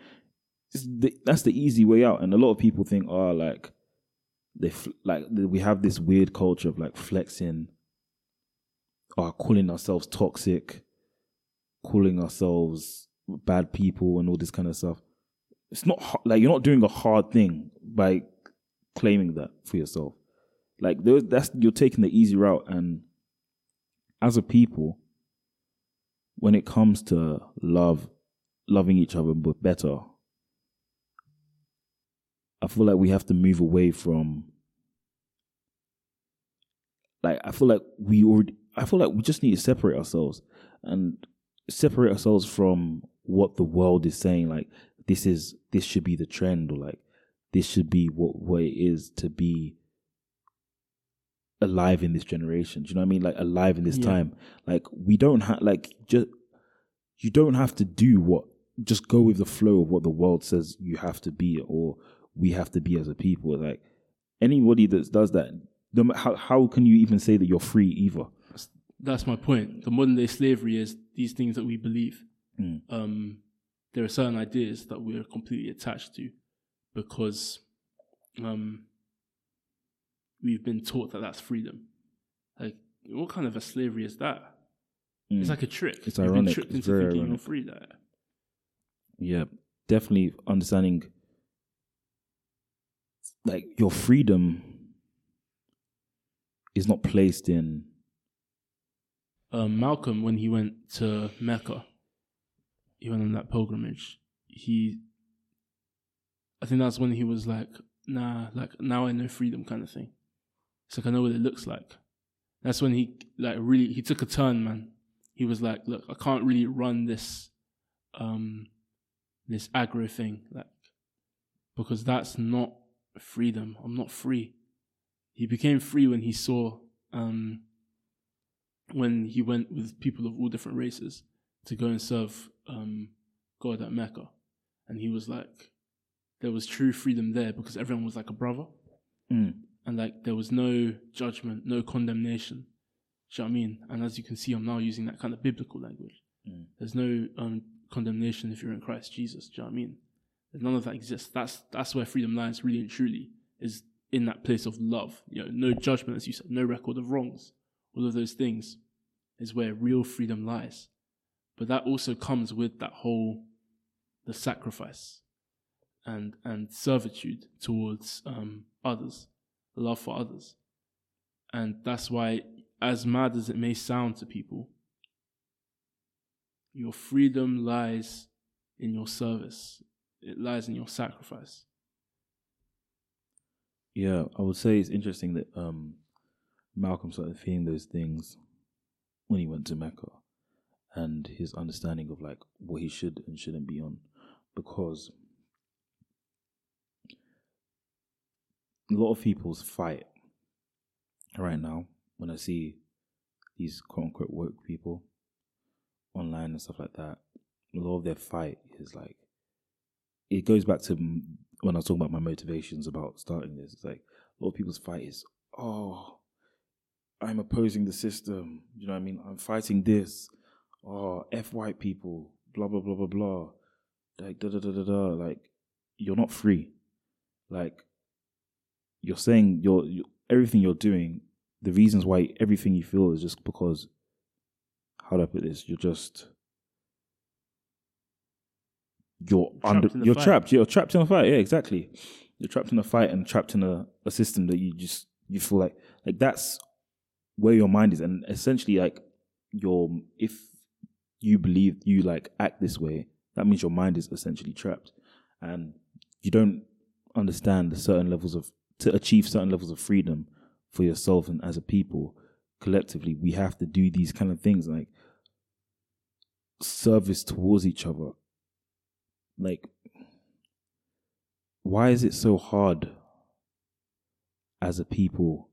S1: It's the, that's the easy way out, and a lot of people think, oh, like they fl- like we have this weird culture of like flexing or calling ourselves toxic, calling ourselves bad people, and all this kind of stuff. It's not like you're not doing a hard thing by claiming that for yourself. Like that's you're taking the easy route, and as a people, when it comes to love, loving each other better, I feel like we have to move away from like I feel like we already I feel like we just need to separate ourselves and separate ourselves from what the world is saying like this is this should be the trend or like this should be what what it is to be alive in this generation. Do you know what I mean? Like alive in this
S2: Yeah.
S1: time. Like we don't have like just you don't have to do what just go with the flow of what the world says you have to be or we have to be as a people like anybody that does that no how, how can you even say that you're free either
S2: That's my point. The modern day slavery is these things that we believe.
S1: Mm.
S2: Um, there are certain ideas that we're completely attached to because um, we've been taught that that's freedom. Like, what kind of a slavery is that?
S1: Mm.
S2: It's like a trick.
S1: It's
S2: You've been
S1: ironic.
S2: tricked
S1: It's
S2: into
S1: very
S2: thinking
S1: ironic.
S2: you're free. That
S1: yeah, definitely understanding like your freedom is not placed in
S2: um, Malcolm, when he went to Mecca, he went on that pilgrimage. He, I think that's when he was like, "Nah, like now I know freedom," kind of thing. It's like I know what it looks like. That's when he like really he took a turn, man. He was like, "Look, I can't really run this, um, this aggro thing, like, because that's not freedom. I'm not free." He became free when he saw, um, when he went with people of all different races to go and serve um, God at Mecca. And he was like, there was true freedom there because everyone was like a brother.
S1: Mm.
S2: And like, there was no judgment, no condemnation. Do you know what I mean? And as you can see, I'm now using that kind of biblical language.
S1: Mm.
S2: There's no um, condemnation if you're in Christ Jesus. Do you know what I mean? None of that exists. That's that's where freedom lies, really and truly, is in that place of love. You know, no judgment, as you said, no record of wrongs. All of those things is where real freedom lies. But that also comes with that whole the sacrifice and and servitude towards um, others, love for others, and that's why, as mad as it may sound to people, your freedom lies in your service. It lies in your sacrifice.
S1: Yeah, I would say it's interesting that um, Malcolm started feeling those things when he went to Mecca and his understanding of like what he should and shouldn't be on because a lot of people's fight right now when I see these quote unquote woke people online and stuff like that, a lot of their fight is like it goes back to when I was talking about my motivations about starting this. It's like a lot of people's fight is, oh, I'm opposing the system. You know what I mean? I'm fighting this. Oh, F white people, blah, blah, blah, blah, blah. Like, da, da, da, da, da. Like, you're not free. Like, you're saying you're, you everything you're doing, the reasons why everything you feel is just because, how do I put this? You're just, you're
S2: Trapped
S1: under, you're
S2: fight.
S1: trapped. You're trapped in a fight. Yeah, exactly. You're trapped in a fight and trapped in a, a system that you just you feel like like that's where your mind is, and essentially like your if you believe you like act this way, that means your mind is essentially trapped, and you don't understand the certain levels of to achieve certain levels of freedom for yourself and as a people collectively we have to do these kind of things like service towards each other like why is it so hard as a people?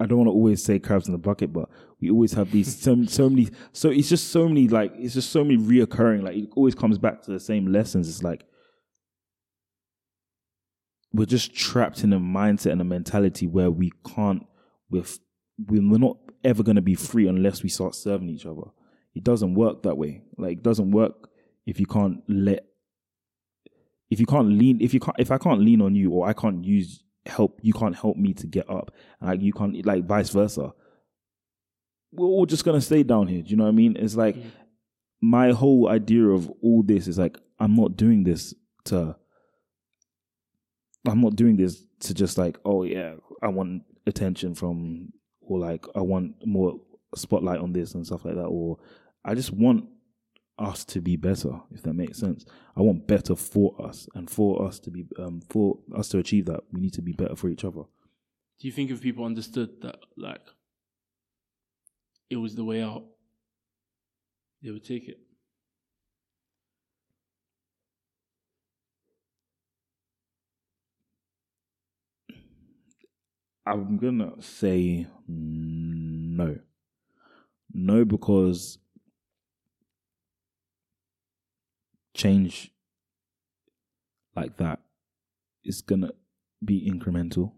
S1: I don't want to always say crabs in the bucket but we always have these so, so many so it's just so many like it's just so many reoccurring like it always comes back to the same lessons. It's like we're just trapped in a mindset and a mentality where we can't we're, we're not ever going to be free unless we start serving each other. It doesn't work that way. Like it doesn't work if you can't let if you can't lean if you can't if i can't lean on you or i can't use help you can't help me to get up. Like you can't like vice versa. We're all just gonna stay down here do you know what i mean? It's like my whole idea of all this is like i'm not doing this to i'm not doing this to just like oh yeah i want attention from or like i want more spotlight on this and stuff like that or i just want us to be better if that makes sense i want better for us and for us to be um for us to achieve that we need to be better for each other
S2: Do you think if people understood that, like, it was the way out, they would take it?
S1: I'm gonna say no. No, because change like that is gonna be incremental.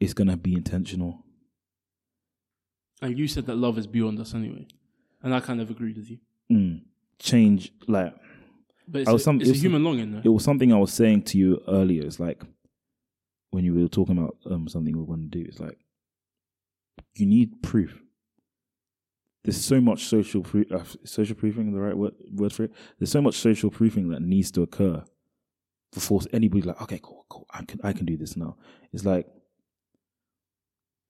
S1: It's gonna be intentional.
S2: And you said that love is beyond us anyway, and I kind of agreed with you.
S1: Mm. Change like
S2: But it's,
S1: I
S2: a,
S1: was some-
S2: it's
S1: it
S2: a
S1: was
S2: human longing, though.
S1: it was something I was saying to you earlier. It's like when you were talking about um something we want to do, it's like you need proof. There's so much social uh, social proofing, the right word, word for it. There's so much social proofing that needs to occur before anybody like, okay, cool, cool, I can, I can do this now. It's like,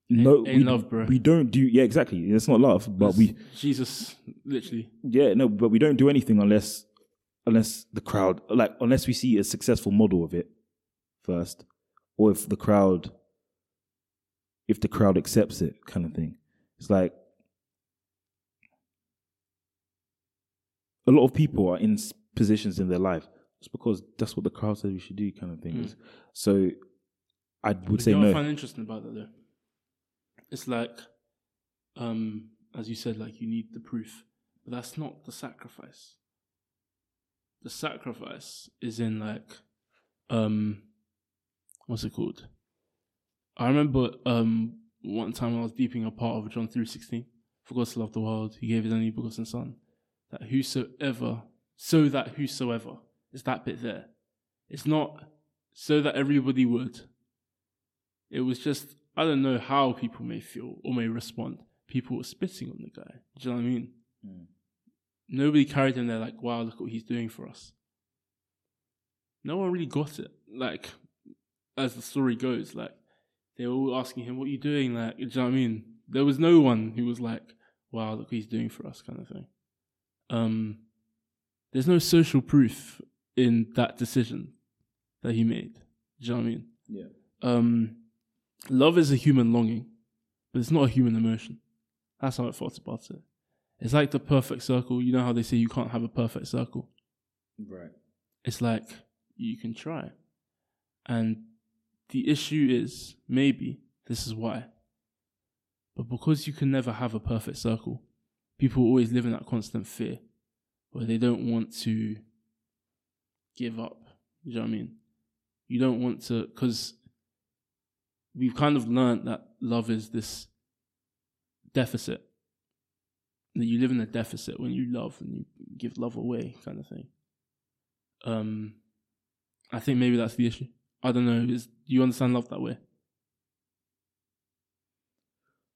S1: no,
S2: ain't
S1: we,
S2: love, bro.
S1: we don't do, yeah, exactly. It's not love, but we,
S2: Jesus, literally.
S1: yeah, no, but we don't do anything unless, unless the crowd, like, unless we see a successful model of it first, or if the crowd, if the crowd accepts it, kind of thing. It's like a lot of people are in s- positions in their life just because that's what the crowd says we should do, kind of thing.
S2: Mm.
S1: So I would
S2: But
S1: say
S2: you know what I
S1: no.
S2: find interesting about that though? It's like, um, as you said, like you need the proof, but that's not the sacrifice. The sacrifice is in like, um, what's it called? I remember um one time I was deeping a part of John three sixteen. For God so loved the world, He gave His only begotten Son, that whosoever, so that whosoever is that bit there. It's not so that everybody would. It was just I don't know how people may feel or may respond. People were spitting on the guy. Do you know what I mean?
S1: Mm.
S2: Nobody carried him there like, wow, look what he's doing for us. No one really got it. Like, as the story goes, like they were all asking him, "What are you doing?" Like, do you know what I mean? There was no one who was like, "Wow, look what he's doing for us," kind of thing. Um, there's no social proof in that decision that he made. Do you know what I mean?
S1: Yeah.
S2: um, love is a human longing, but it's not a human emotion. That's how I thought about it. It's like the perfect circle. You know how they say you can't have a perfect circle?
S1: Right.
S2: It's like you can try. And the issue is maybe this is why. But because you can never have a perfect circle, people always live in that constant fear where they don't want to give up. You know what I mean? You don't want to, because we've kind of learned that love is this deficit. That you live in a deficit when you love and you give love away, kind of thing. Um, I think maybe that's the issue. I don't know. Is do you understand love that way?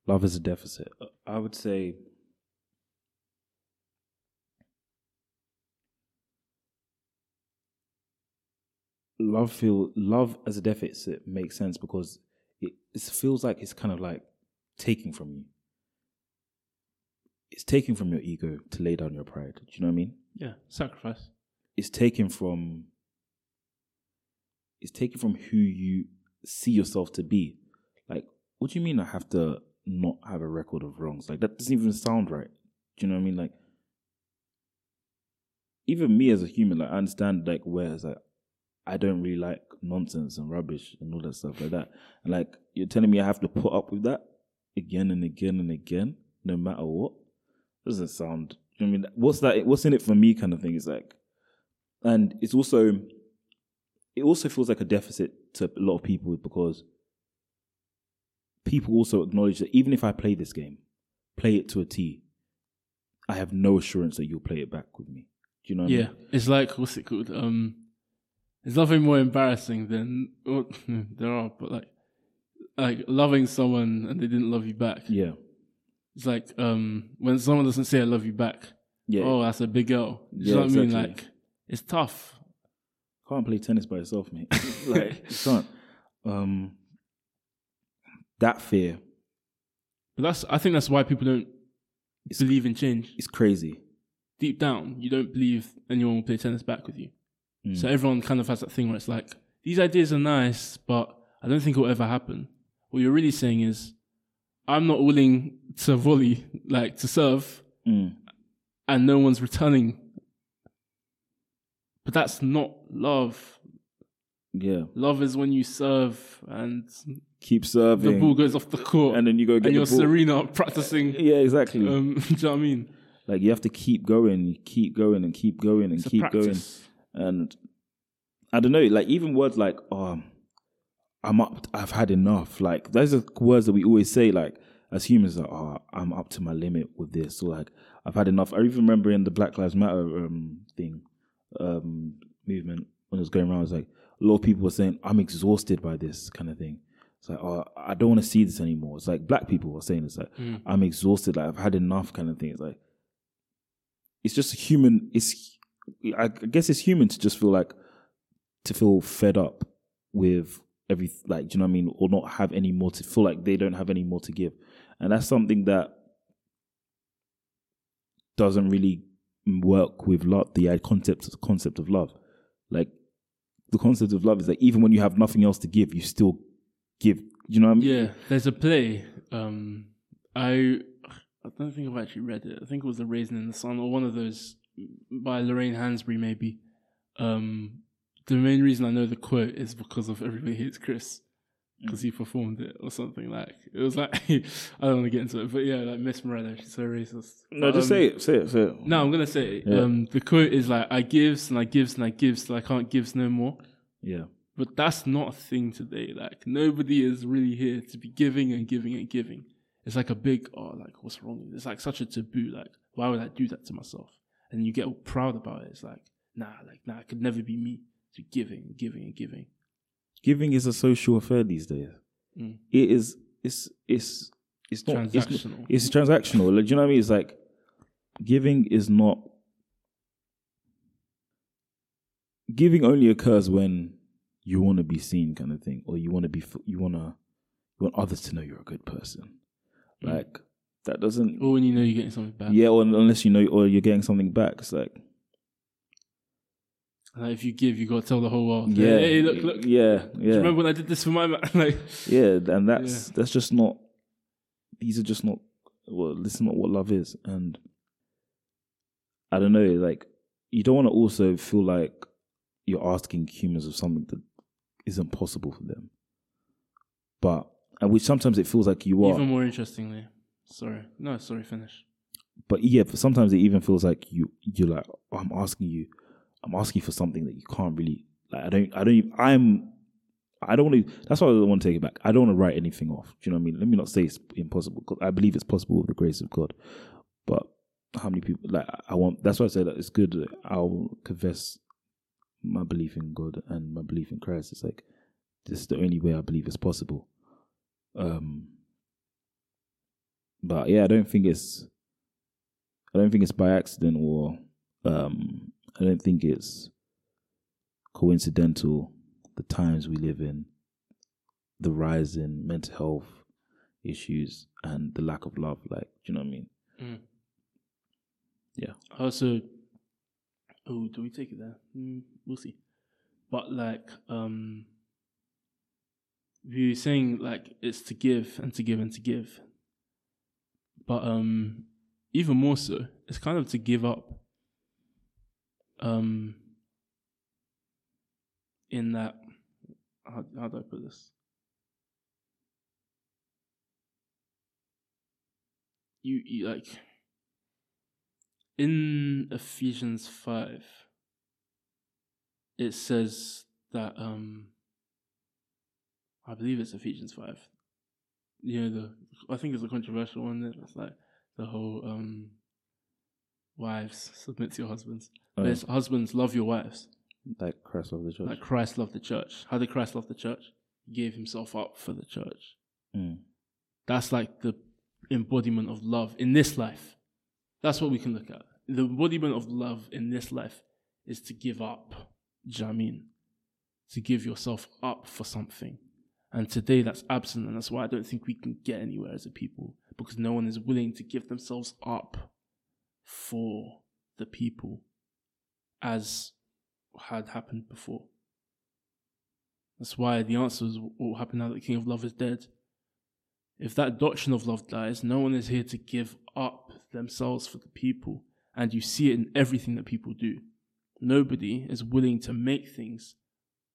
S1: Love is a deficit. I would say love feel love as a deficit makes sense because it, it feels like it's kind of like taking from you. It's taking from your ego to lay down your pride. Do you know what I mean?
S2: Yeah, sacrifice.
S1: It's taken from it's taken from who you see yourself to be. Like, what do you mean I have to not have a record of wrongs? Like that doesn't even sound right. Do you know what I mean? Like even me as a human, like I understand like where it's like I don't really like nonsense and rubbish and all that stuff like that. And like you're telling me I have to put up with that again and again and again, no matter what. Doesn't sound I mean what's that what's in it for me kind of thing is like and it's also it also feels like a deficit to a lot of people because people also acknowledge that even if I play this game, play it to a T, I have no assurance that you'll play it back with me. Do you know what I
S2: Yeah,
S1: mean?
S2: it's like what's it called? Um, there's nothing more embarrassing than well, there are, but like like loving someone and they didn't love you back.
S1: Yeah.
S2: It's like um when someone doesn't say I love you back.
S1: Yeah.
S2: Oh, that's a big girl. Do you
S1: Yeah,
S2: know what I mean?
S1: exactly.
S2: Like it's tough.
S1: Can't play tennis by yourself, mate. like you can't. Um that fear
S2: But that's I think that's why people don't
S1: It's-
S2: believe in change.
S1: It's crazy.
S2: Deep down, you don't believe anyone will play tennis back with you.
S1: Mm.
S2: So everyone kind of has that thing where it's like, these ideas are nice, but I don't think it will ever happen. What you're really saying is, I'm not willing to volley, like to serve,
S1: Mm.
S2: and no one's returning. But that's not love.
S1: Yeah.
S2: Love is when you serve and
S1: Keep serving.
S2: the ball goes off the court
S1: and then you go get
S2: and you're
S1: ball.
S2: Serena practicing.
S1: Yeah, exactly.
S2: Um, do you know what I mean?
S1: like you have to keep going, keep going and keep going and
S2: It's
S1: keep going. And I don't know, like even words like "oh, I'm up, I've had enough." Like those are words that we always say, like as humans, like "oh, I'm up to my limit with this," or like "I've had enough." I even remember in the Black Lives Matter um, thing um, movement when it was going around, it was like a lot of people were saying, I'm exhausted by this kind of thing. It's like, oh, I don't want to see this anymore. It's like black people were saying, it's like, I'm exhausted. Like I've had enough kind of thing. It's like, it's just human. It's, I guess it's human to just feel like, to feel fed up with every, like, do you know what I mean? Or not have any more to feel like they don't have any more to give. And that's something that doesn't really work with love, the concept, concept of love. Like, the concept of love is that even when you have nothing else to give, you still give. You know what I mean?
S2: Yeah, there's a play. Um, I I don't think I've actually read it. I think it was The Raisin in the Sun or one of those by Lorraine Hansberry, maybe. Um, the main reason I know the quote is because of Everybody Hates Chris. Because he performed it or something like it was like I don't want to get into it, but yeah, like Miss Morello, she's so racist.
S1: No,
S2: But,
S1: just
S2: um,
S1: say it. Say it. Say it.
S2: No, I'm gonna say it.
S1: Yeah.
S2: Um, the quote is like, "I gives and I gives and I gives till I can't gives no more."
S1: Yeah.
S2: But that's not a thing today. Like nobody is really here to be giving and giving and giving. It's like a big oh, like what's wrong? It's like such a taboo. Like why would I do that to myself? And you get proud about it. It's like nah, like nah, it could never be me to giving, giving and giving.
S1: Giving is a social affair these days.
S2: Mm.
S1: It is. It's. It's. It's not. It's,
S2: Transactional.
S1: it's transactional. Like, do you know what I mean? It's like giving is not. Giving only occurs when you want to be seen, kind of thing, or you want to be. You want to. You want others to know you're a good person.
S2: Mm.
S1: Like that doesn't.
S2: Or when you know you're getting something back.
S1: Yeah, or unless you know, or you're getting something back. It's like.
S2: Like if you give, you gotta tell the whole world.
S1: Yeah.
S2: Hey, look, look.
S1: Yeah. yeah.
S2: Do
S1: Yeah.
S2: you remember when I did this for my man? like
S1: Yeah, and that's that's just not. These are just not. Well, this is not what love is, and I don't know. Like, you don't want to also feel like you're asking humans of something that isn't possible for them. But and which sometimes it feels like you are.
S2: even more interestingly. Sorry. No, sorry, finish.
S1: but yeah, sometimes it even feels like you you're like oh, I'm asking you, I'm asking for something that you can't really like. I don't. I don't. Even, I'm. I don't want to. That's why I don't want to take it back. I don't want to write anything off. Do you know what I mean? Let me not say it's impossible because I believe it's possible with the grace of God. But how many people like I want? That's why I say that it's good. I'll confess my belief in God and my belief in Christ. It's like this is the only way I believe it's possible. Um. But yeah, I don't think it's I don't think it's by accident or um, I don't think it's coincidental the times we live in, the rise in mental health issues and the lack of love. Like, do you know what I mean?
S2: Mm.
S1: Yeah.
S2: Also, oh, do we take it there? Mm, we'll see. But like, um, we were saying like it's to give and to give and to give. But um, even more so, it's kind of to give up. Um, in that, how, how do I put this? You, you like in Ephesians 5, it says that, um, I believe it's Ephesians 5. Know, the, I think it's a controversial one. It's like the whole, um, wives, submit to your husbands.
S1: Oh,
S2: husbands, love your wives.
S1: like Christ of the church.
S2: Like Christ loved the church. How did Christ love the church? He gave himself up for the church.
S1: Mm.
S2: That's like the embodiment of love in this life. That's what we can look at. The embodiment of love in this life is to give up. Do you know I mean? To give yourself up for something. And today that's absent, and that's why I don't think we can get anywhere as a people because no one is willing to give themselves up for the people as had happened before. That's why the answer is what will happen now that the King of Love is dead. If that doctrine of love dies, no one is here to give up themselves for the people. And you see it in everything that people do. Nobody is willing to make things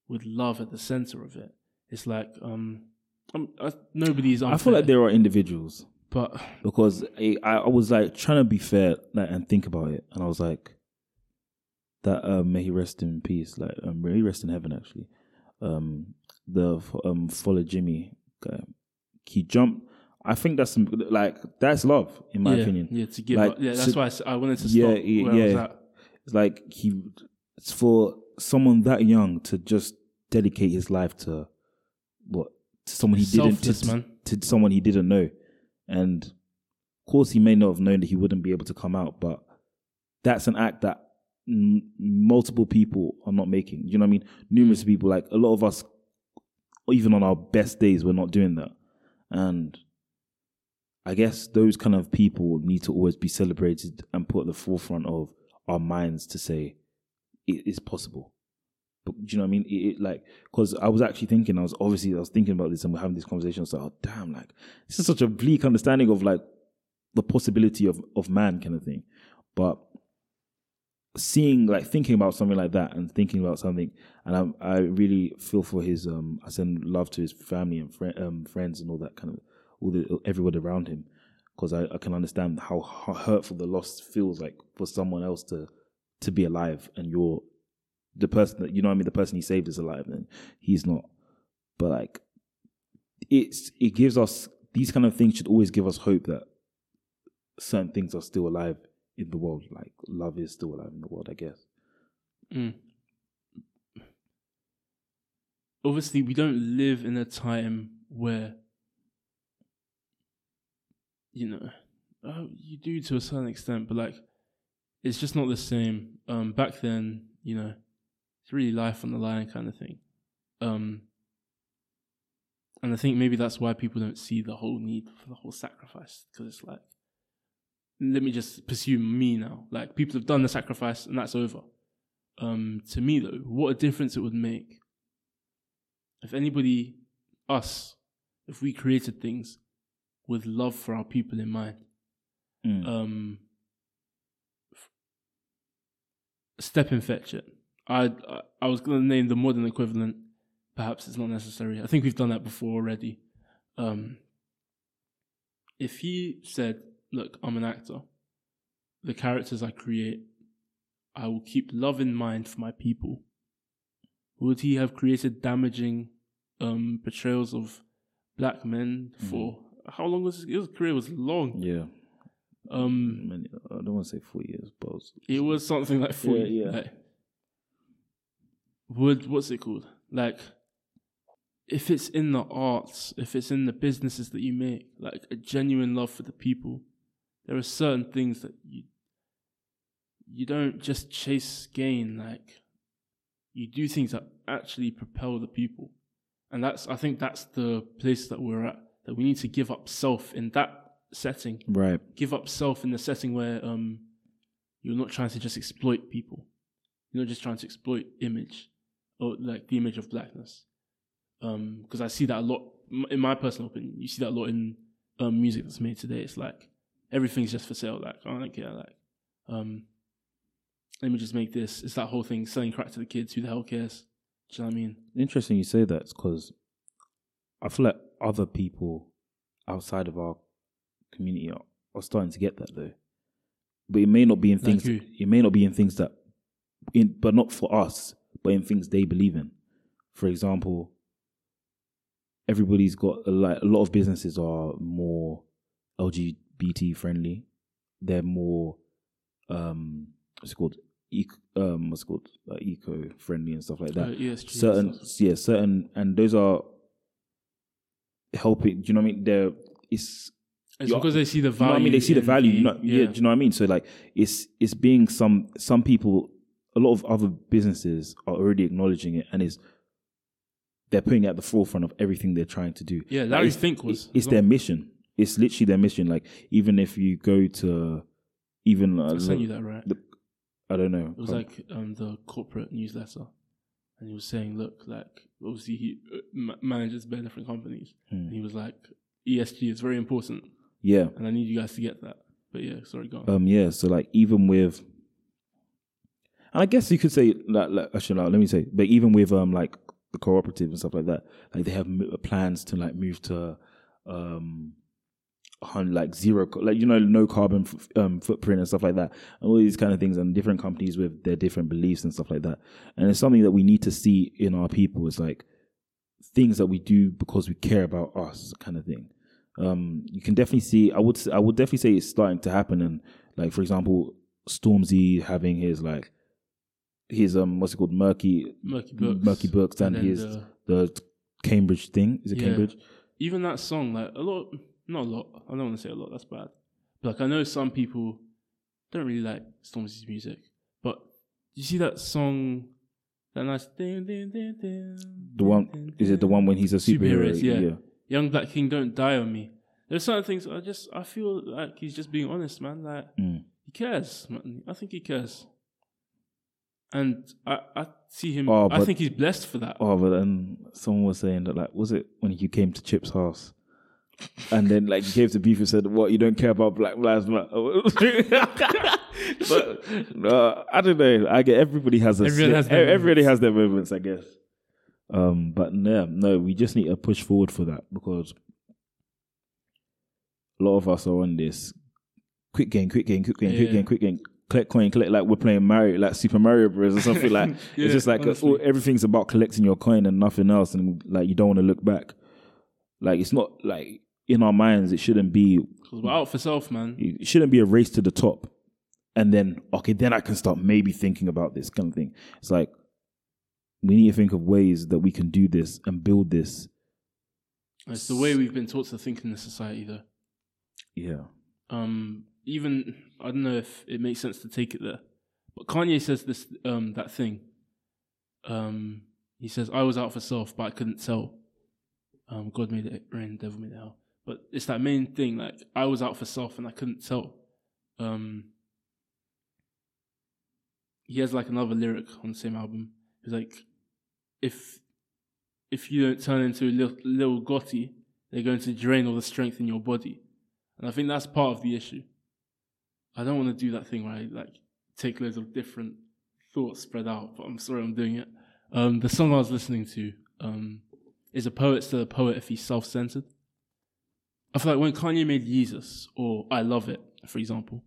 S2: with love at the center of it. It's like, um, um uh, nobody is.
S1: I feel like there are individuals
S2: but
S1: because I, I was like trying to be fair like, and think about it, and I was like, that um, may he rest in peace. Like, um, may he rest in heaven. Actually, um, the um, Folajimi guy, he jumped. I think that's some, like that's love in my
S2: yeah,
S1: opinion.
S2: yeah, to give
S1: Like,
S2: up. Yeah, that's
S1: so-
S2: why I wanted to stop
S1: yeah,
S2: where I was
S1: yeah.
S2: at.
S1: It's like he, it's for someone that young to just dedicate his life to what to someone he didn't
S2: Selfless,
S1: to,
S2: man.
S1: to someone he didn't know, and of course he may not have known that he wouldn't be able to come out, but that's an act that m- multiple people are not making. You know what I mean? Numerous mm. people, like a lot of us, even on our best days, we're not doing that, and I guess those kind of people need to always be celebrated and put at the forefront of our minds to say it is possible. But do you know what I mean? It, it like because I was actually thinking, I was obviously I was thinking about this and we're having this conversation. So oh damn, like this is such a bleak understanding of like the possibility of of man kind of thing. But seeing like thinking about something like that and thinking about something, and I I really feel for his um I send love to his family and fri um, friends and all that kind of all the everyone around him because I, I can understand how hurtful the loss feels like for someone else to to be alive and you're the person that you know I mean? The person he saved is alive and he's not. But like it's it gives us these kind of things should always give us hope that certain things are still alive in the world. Like love is still alive in the world I guess.
S2: Mm. Obviously, we don't live in a time where, you know, uh, you do to a certain extent, but like, it's just not the same. Um, back then, you know, it's really life on the line kind of thing. Um, and I think maybe that's why people don't see the whole need for the whole sacrifice because it's like, let me just pursue me now. Like people have done the sacrifice and that's over. Um, to me though, what a difference it would make if anybody, us, if we created things with love for our people in mind.
S1: Mm.
S2: Um, Stepin Fetchit. I I, was going to name the modern equivalent. Perhaps it's not necessary. I think we've done that before already. Um, if he said, "Look, I'm an actor. The characters I create, I will keep love in mind for my people." Would he have created damaging um, portrayals of black men for how long was his, his career was long?
S1: yeah
S2: Um,
S1: I don't want to say four years but
S2: it was something like four.
S1: Yeah, yeah.
S2: Like, would what's it called? Like, if it's in the arts, if it's in the businesses that you make, like a genuine love for the people, there are certain things that you you don't just chase gain. Like, you do things that actually propel the people, and that's I think that's the place that we're at. That we need to give up self in that setting
S1: right
S2: give up self in the setting where um you're not trying to just exploit people. You're not just trying to exploit image or like the image of blackness. Um, because I see that a lot in my personal opinion. You see that a lot in um music that's made today. It's like everything's just for sale. Like I don't care. Like um, let me just make this. It's that whole thing selling crack to the kids. Who the hell cares? Do you know what I mean?
S1: interesting you say that because I feel like other people outside of our community are, are starting to get that though. But it may not be in things. it may not be in things that, in but not for us, but in things they believe in. For example, everybody's got a, like a lot of businesses are more LGBT friendly. They're more um what's it called? Eco, um what's it called? Uh, eco friendly and stuff like that
S2: Uh, ESG
S1: certain yeah certain and those are helping do you know what i mean they're it's
S2: It's because they see the
S1: you know
S2: value.
S1: i mean they see the value you know yeah. do you know what i mean so like it's it's being some some people a lot of other businesses are already acknowledging it and is they're putting it at the forefront of everything they're trying to do
S2: Yeah,
S1: Like,
S2: Larry
S1: it's-
S2: Fink was.
S1: it's their mission it's literally their mission like even if you go to even uh,
S2: I sent you that right.
S1: the- i don't know
S2: It was like um, the corporate newsletter, and he was saying, "Look, like obviously he uh, ma- manages bare different companies,
S1: Hmm.
S2: and he was like, ESG is very important,
S1: yeah
S2: and I need you guys to get that." But yeah, sorry, go on.
S1: Um, yeah. So like, even with, and I guess you could say like, like actually, like, let me say, but even with um, like the cooperative and stuff like that, like they have m- plans to like move to, um, hun- like zero, like you know, no carbon f- um footprint and stuff like that, and all these kind of things, and different companies with their different beliefs and stuff like that, and it's something that we need to see in our people. It's like things that we do because we care about us, kind of thing um, you can definitely see. I would i would definitely say it's starting to happen. And like for example, Stormzy having his like his um what's it called murky
S2: Merky Books.
S1: Merky Books and,
S2: then
S1: his
S2: the-
S1: the Cambridge thing. Is it
S2: Yeah.
S1: Cambridge?
S2: even that song, like a lot, not a lot. I don't want to say a lot. That's bad. But like I know some people don't really like Stormzy's music, but you see that song, that nice. Ding, ding, ding, ding,
S1: The one
S2: ding,
S1: is it the one when he's a superhero?
S2: Superheroes, yeah. Young Black King, don't die on me. There's certain things I just I feel like he's just being honest, man. Like
S1: Mm.
S2: he cares. Man. I think he cares, and I I see him.
S1: Oh,
S2: I
S1: but-
S2: think he's blessed for that.
S1: Oh, but then someone was saying that like was it when you came to Chip's house? And then like you came to beef and said, "What you don't care about Black Lives Matter?" but uh, I don't know. I get everybody has a
S2: Everyone has their
S1: everybody has their moments, I guess. Um, but no, no, we just need to push forward for that because a lot of us are on this quick game, quick game, quick game, quick
S2: Yeah.
S1: game, quick game. Collect coin, collect like we're playing Mario, like Super Mario Bros. or something like.
S2: Yeah,
S1: it's just like uh,
S2: honestly.
S1: all, everything's about collecting your coin and nothing else, and like you don't want to look back. Like it's not like in our minds, it shouldn't be.
S2: 'Cause we're out for self, man.
S1: It shouldn't be a race to the top, and then okay, then I can start maybe thinking about this kind of thing. It's like we need to think of ways that we can do this and build this.
S2: It's the way we've been taught to think in the society, though.
S1: Yeah.
S2: Um, even I don't know if it makes sense to take it there, but Kanye says this um that thing. Um, he says I was out for self, but I couldn't tell. Um, God made it rain, devil made it hell. But it's that main thing, like I was out for self and I couldn't tell. Um, he has like another lyric on the same album. He's like, if if you don't turn into a little, little Gotti, they're going to drain all the strength in your body. And I think that's part of the issue. I don't want to do that thing where I like take loads of different thoughts spread out, but I'm sorry I'm doing it. Um, the song I was listening to um, is a poet still a poet if he's self centered? I feel like when Kanye made Jesus or I Love It, for example,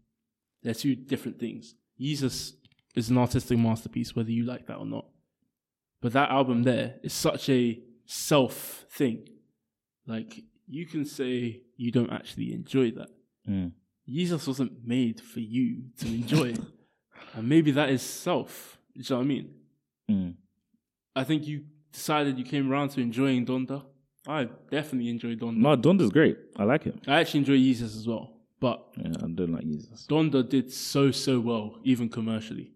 S2: they're two different things. Jesus is an artistic masterpiece, whether you like that or not. But that album there is such a self thing. Like, you can say you don't actually enjoy that.
S1: Mm.
S2: Jesus wasn't made for you to enjoy. and maybe that is self. You know what I mean?
S1: Mm.
S2: I think you decided you came around to enjoying Donda. I definitely enjoy Donda.
S1: No, Donda's great. I like it.
S2: I actually enjoy Jesus as well. But
S1: Yeah, I don't like Jesus.
S2: Donda did so so well, even commercially.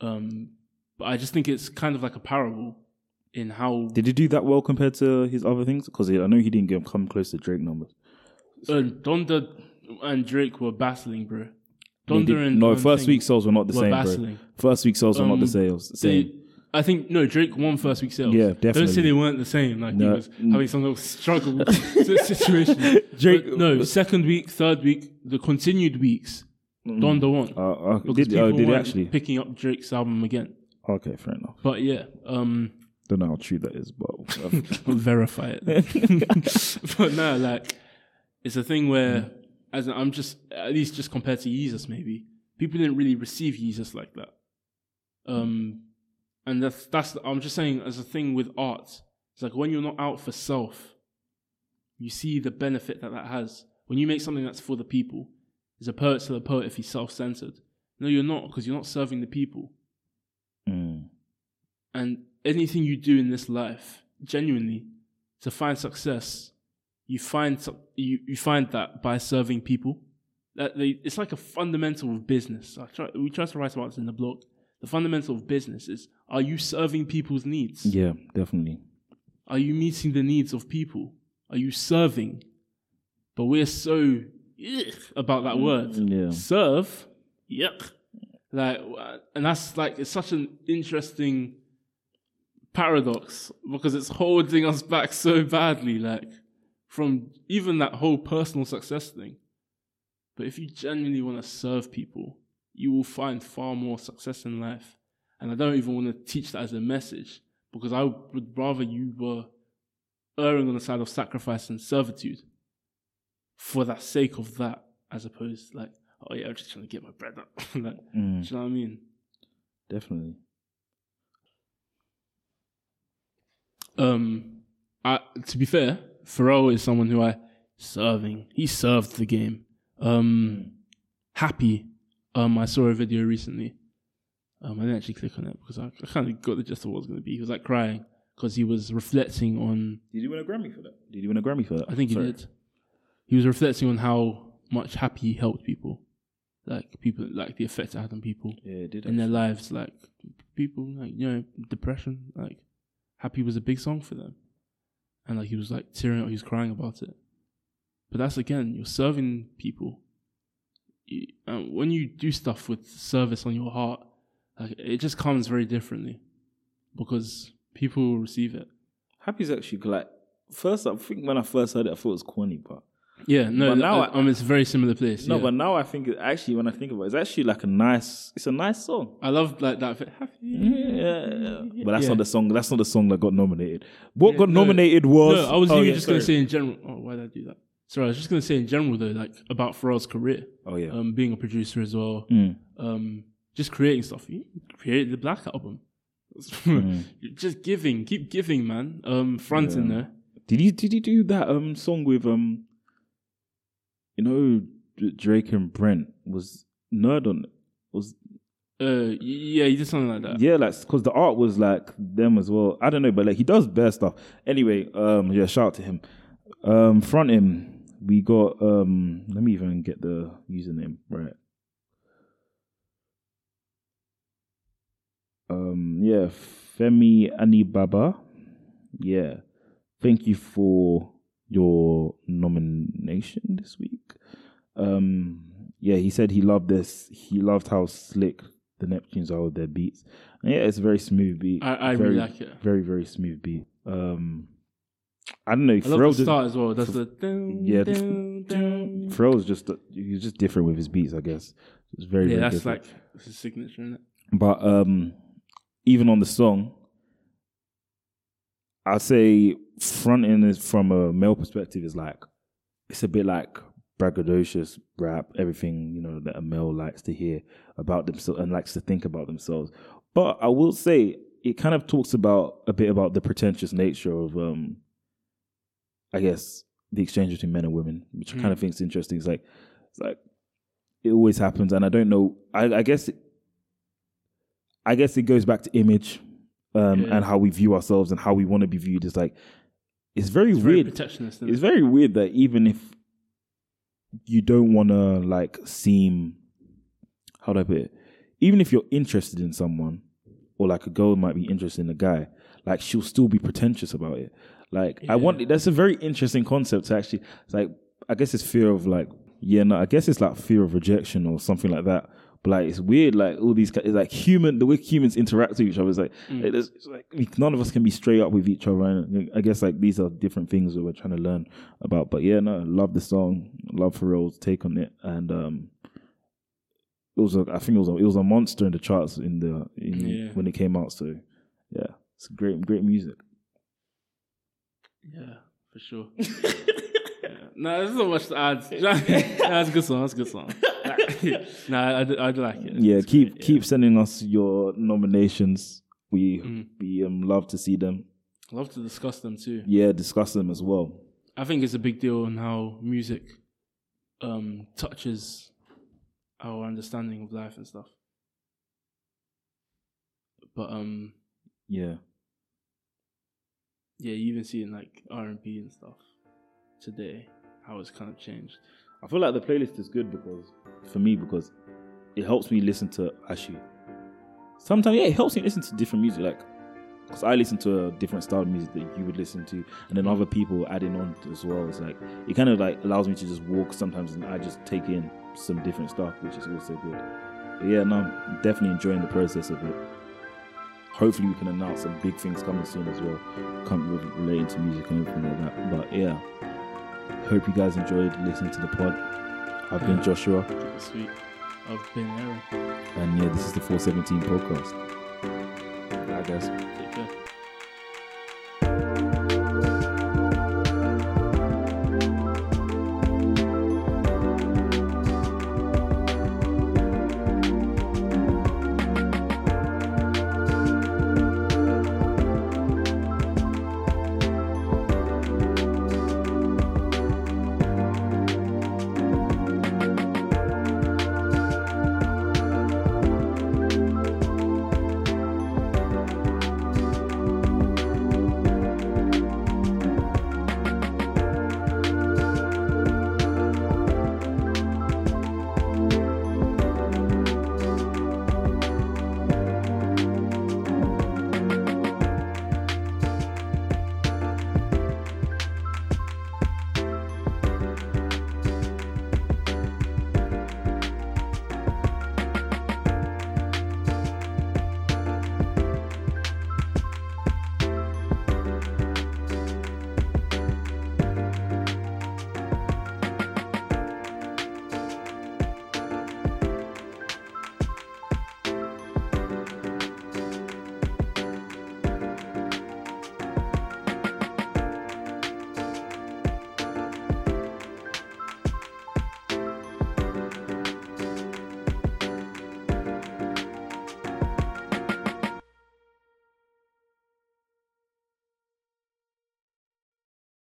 S2: Um, but I just think it's kind of like a parable in how
S1: Did he do that well compared to his other things? Because I know he didn't get come close to Drake numbers.
S2: uh, Donda and Drake were battling, bro.
S1: They did-
S2: and
S1: no,
S2: um,
S1: first
S2: thing
S1: week sales were not the
S2: were
S1: same,
S2: battling.
S1: bro. First week sales were not the
S2: Um,
S1: sales.
S2: They,
S1: Same.
S2: I think no, Drake won first week sales.
S1: Yeah, definitely.
S2: Don't say they weren't the same. Like he was having some little struggle situation.
S1: Drake-
S2: But no, second week, third week, the continued weeks, Donda won.
S1: Uh, uh,
S2: because
S1: did,
S2: people
S1: uh, did he
S2: weren't
S1: actually?
S2: picking up Drake's album again?
S1: Okay, fair enough.
S2: But yeah, um,
S1: Don't know how true that is, but um,
S2: verify it. but no, like it's a thing where, as in, I'm just at least just compared to Jesus, maybe people didn't really receive Jesus like that. Um, and that's that's I'm just saying as a thing with art. It's like when you're not out for self, you see the benefit that that has. When you make something that's for the people, is a poet still a poet if he's self-centered? No, you're not because you're not serving the people.
S1: mm,
S2: And anything you do in this life, genuinely, to find success, you find you, you find that by serving people. That they, it's like a fundamental of business. I try, we try to write about this in the blog. The fundamental of business is: Are you serving people's needs?
S1: yeah, definitely.
S2: Are you meeting the needs of people? Are you serving? But we're so ugh, about that word.
S1: Yeah.
S2: Serve, yuck. Like, and that's like it's such an interesting paradox because it's holding us back so badly, like from even that whole personal success thing. But if you genuinely want to serve people, you will find far more success in life. And I don't even want to teach that as a message because I would rather you were erring on the side of sacrifice and servitude for the sake of that, as opposed like, oh yeah, I'm just trying to get my bread up. like,
S1: Mm,
S2: do you know what I mean?
S1: definitely.
S2: Um, I, to be fair, Pharrell is someone who I serving. He served the game. Um, happy. Um, I saw a video recently. Um, I didn't actually click on it because I, I kind of got the gist of what it was going to be. He was like crying because he was reflecting on.
S1: Did he win a Grammy for that? Did he win a Grammy for that?
S2: I think he
S1: Sorry.
S2: did. He was reflecting on how much happy he helped people, like people, like the effect it had on people
S1: Yeah, did.
S2: in their lives, like people, like you know, depression. Like happy was a big song for them, and like he was like tearing up, he was crying about it. But that's again, you're serving people. You, um, when you do stuff with service on your heart, like it just comes very differently because people will receive it.
S1: Happy's actually like first. I think when I first heard it, I thought it was corny, but
S2: Yeah, no,
S1: But now I-
S2: mean, it's a very similar place.
S1: no,
S2: yeah.
S1: but now I think it, actually when I think about it, it's actually like a nice. It's a nice song.
S2: I love like that. Happy.
S1: Yeah, but that's
S2: Yeah.
S1: not the song. That's not the song that got nominated. What
S2: Yeah,
S1: got
S2: no.
S1: nominated was.
S2: No, I was
S1: oh,
S2: even
S1: yeah,
S2: just gonna say in general. Oh, why did I do that? Sorry, I was just gonna say in general though, like about Pharrell's career,
S1: Oh yeah.
S2: um, being a producer as well,
S1: Mm.
S2: um, just creating stuff. He created the Black album.
S1: Mm.
S2: just giving, keep giving, man. Um, front in
S1: Yeah.
S2: there.
S1: Did he did he do that um song with um you know Drake and Brent was nerd on it. Was
S2: Uh, yeah, he did something like that.
S1: yeah like because the art was like them as well. I don't know but like he does bear stuff. Anyway um yeah shout out to him. Um Frontin' we got um let me even get the username right. Um yeah Femi Anibaba. Yeah thank you for your nomination this week. Um, yeah, he said he loved this. He loved how slick the Neptunes are with their beats. And yeah, it's a very smooth beat.
S2: I, I
S1: very,
S2: really like it.
S1: Very, very smooth beat. Um, I don't know.
S2: I love the start as well. That's the dun,
S1: Yeah,
S2: dun, dun.
S1: Pharrell's just he's just different with his beats, I guess. It's very,
S2: yeah,
S1: very
S2: that's
S1: different.
S2: like his signature in it.
S1: But um, even on the song, I'd say Frontin' is from a male perspective is like it's a bit like braggadocious rap, everything you know that a male likes to hear about themselves and likes to think about themselves. But I will say it kind of talks about a bit about the pretentious nature of um, I guess the exchange between men and women, which I kind of think is interesting. It's like it's like it always happens, and I don't know. I, I guess it, I guess it goes back to image um,
S2: Yeah.
S1: and how we view ourselves and how we want to be viewed. is like it's very
S2: It's very
S1: weird.
S2: protectionist. isn't
S1: it's very weird that even if you don't want to like seem how do I put it, even if you're interested in someone or like a girl might be interested in a guy, like she'll still be pretentious about it. Like I want that's a very interesting concept to actually. It's like I guess it's fear of like yeah no I guess it's like fear of rejection or something like that. But like it's weird like all these it's like human the way humans interact with each other is like
S2: Mm.
S1: it is, it's like we, none of us can be straight up with each other. And I guess like these are different things that we're trying to learn about. But yeah, no, love the song, love Pharrell's take on it, and um, it was a, I think it was a, it was a monster in the charts in the in,
S2: Yeah.
S1: when it came out. So yeah, it's great great music.
S2: Yeah, for sure. yeah. No, there's not much to add. that's a good song. That's a good song. no, I, do- I like it.
S1: Yeah,
S2: It's
S1: keep
S2: great,
S1: keep sending us your nominations. We
S2: Mm.
S1: we um love to see them.
S2: Love to discuss them too.
S1: Yeah, discuss them as well.
S2: I think it's a big deal in how music um, touches our understanding of life and stuff. But um,
S1: Yeah,
S2: yeah, you even see it in like R and B and stuff today how it's kind of changed.
S1: I feel like the playlist is good because for me because it helps me listen to actually sometimes yeah it helps me listen to different music like because I listen to a different style of music that you would listen to and then other people adding on as well. It's like it kind of like allows me to just walk sometimes and I just take in some different stuff which is also good. But yeah no I'm definitely enjoying the process of it. Hopefully we can announce some big things coming soon as well come relating to music and everything like that. But yeah hope you guys enjoyed listening to the pod I've been Joshua
S2: Sweet. I've been Aaron.
S1: and yeah, this is the 417 podcast. Bye, guys.
S2: Take care.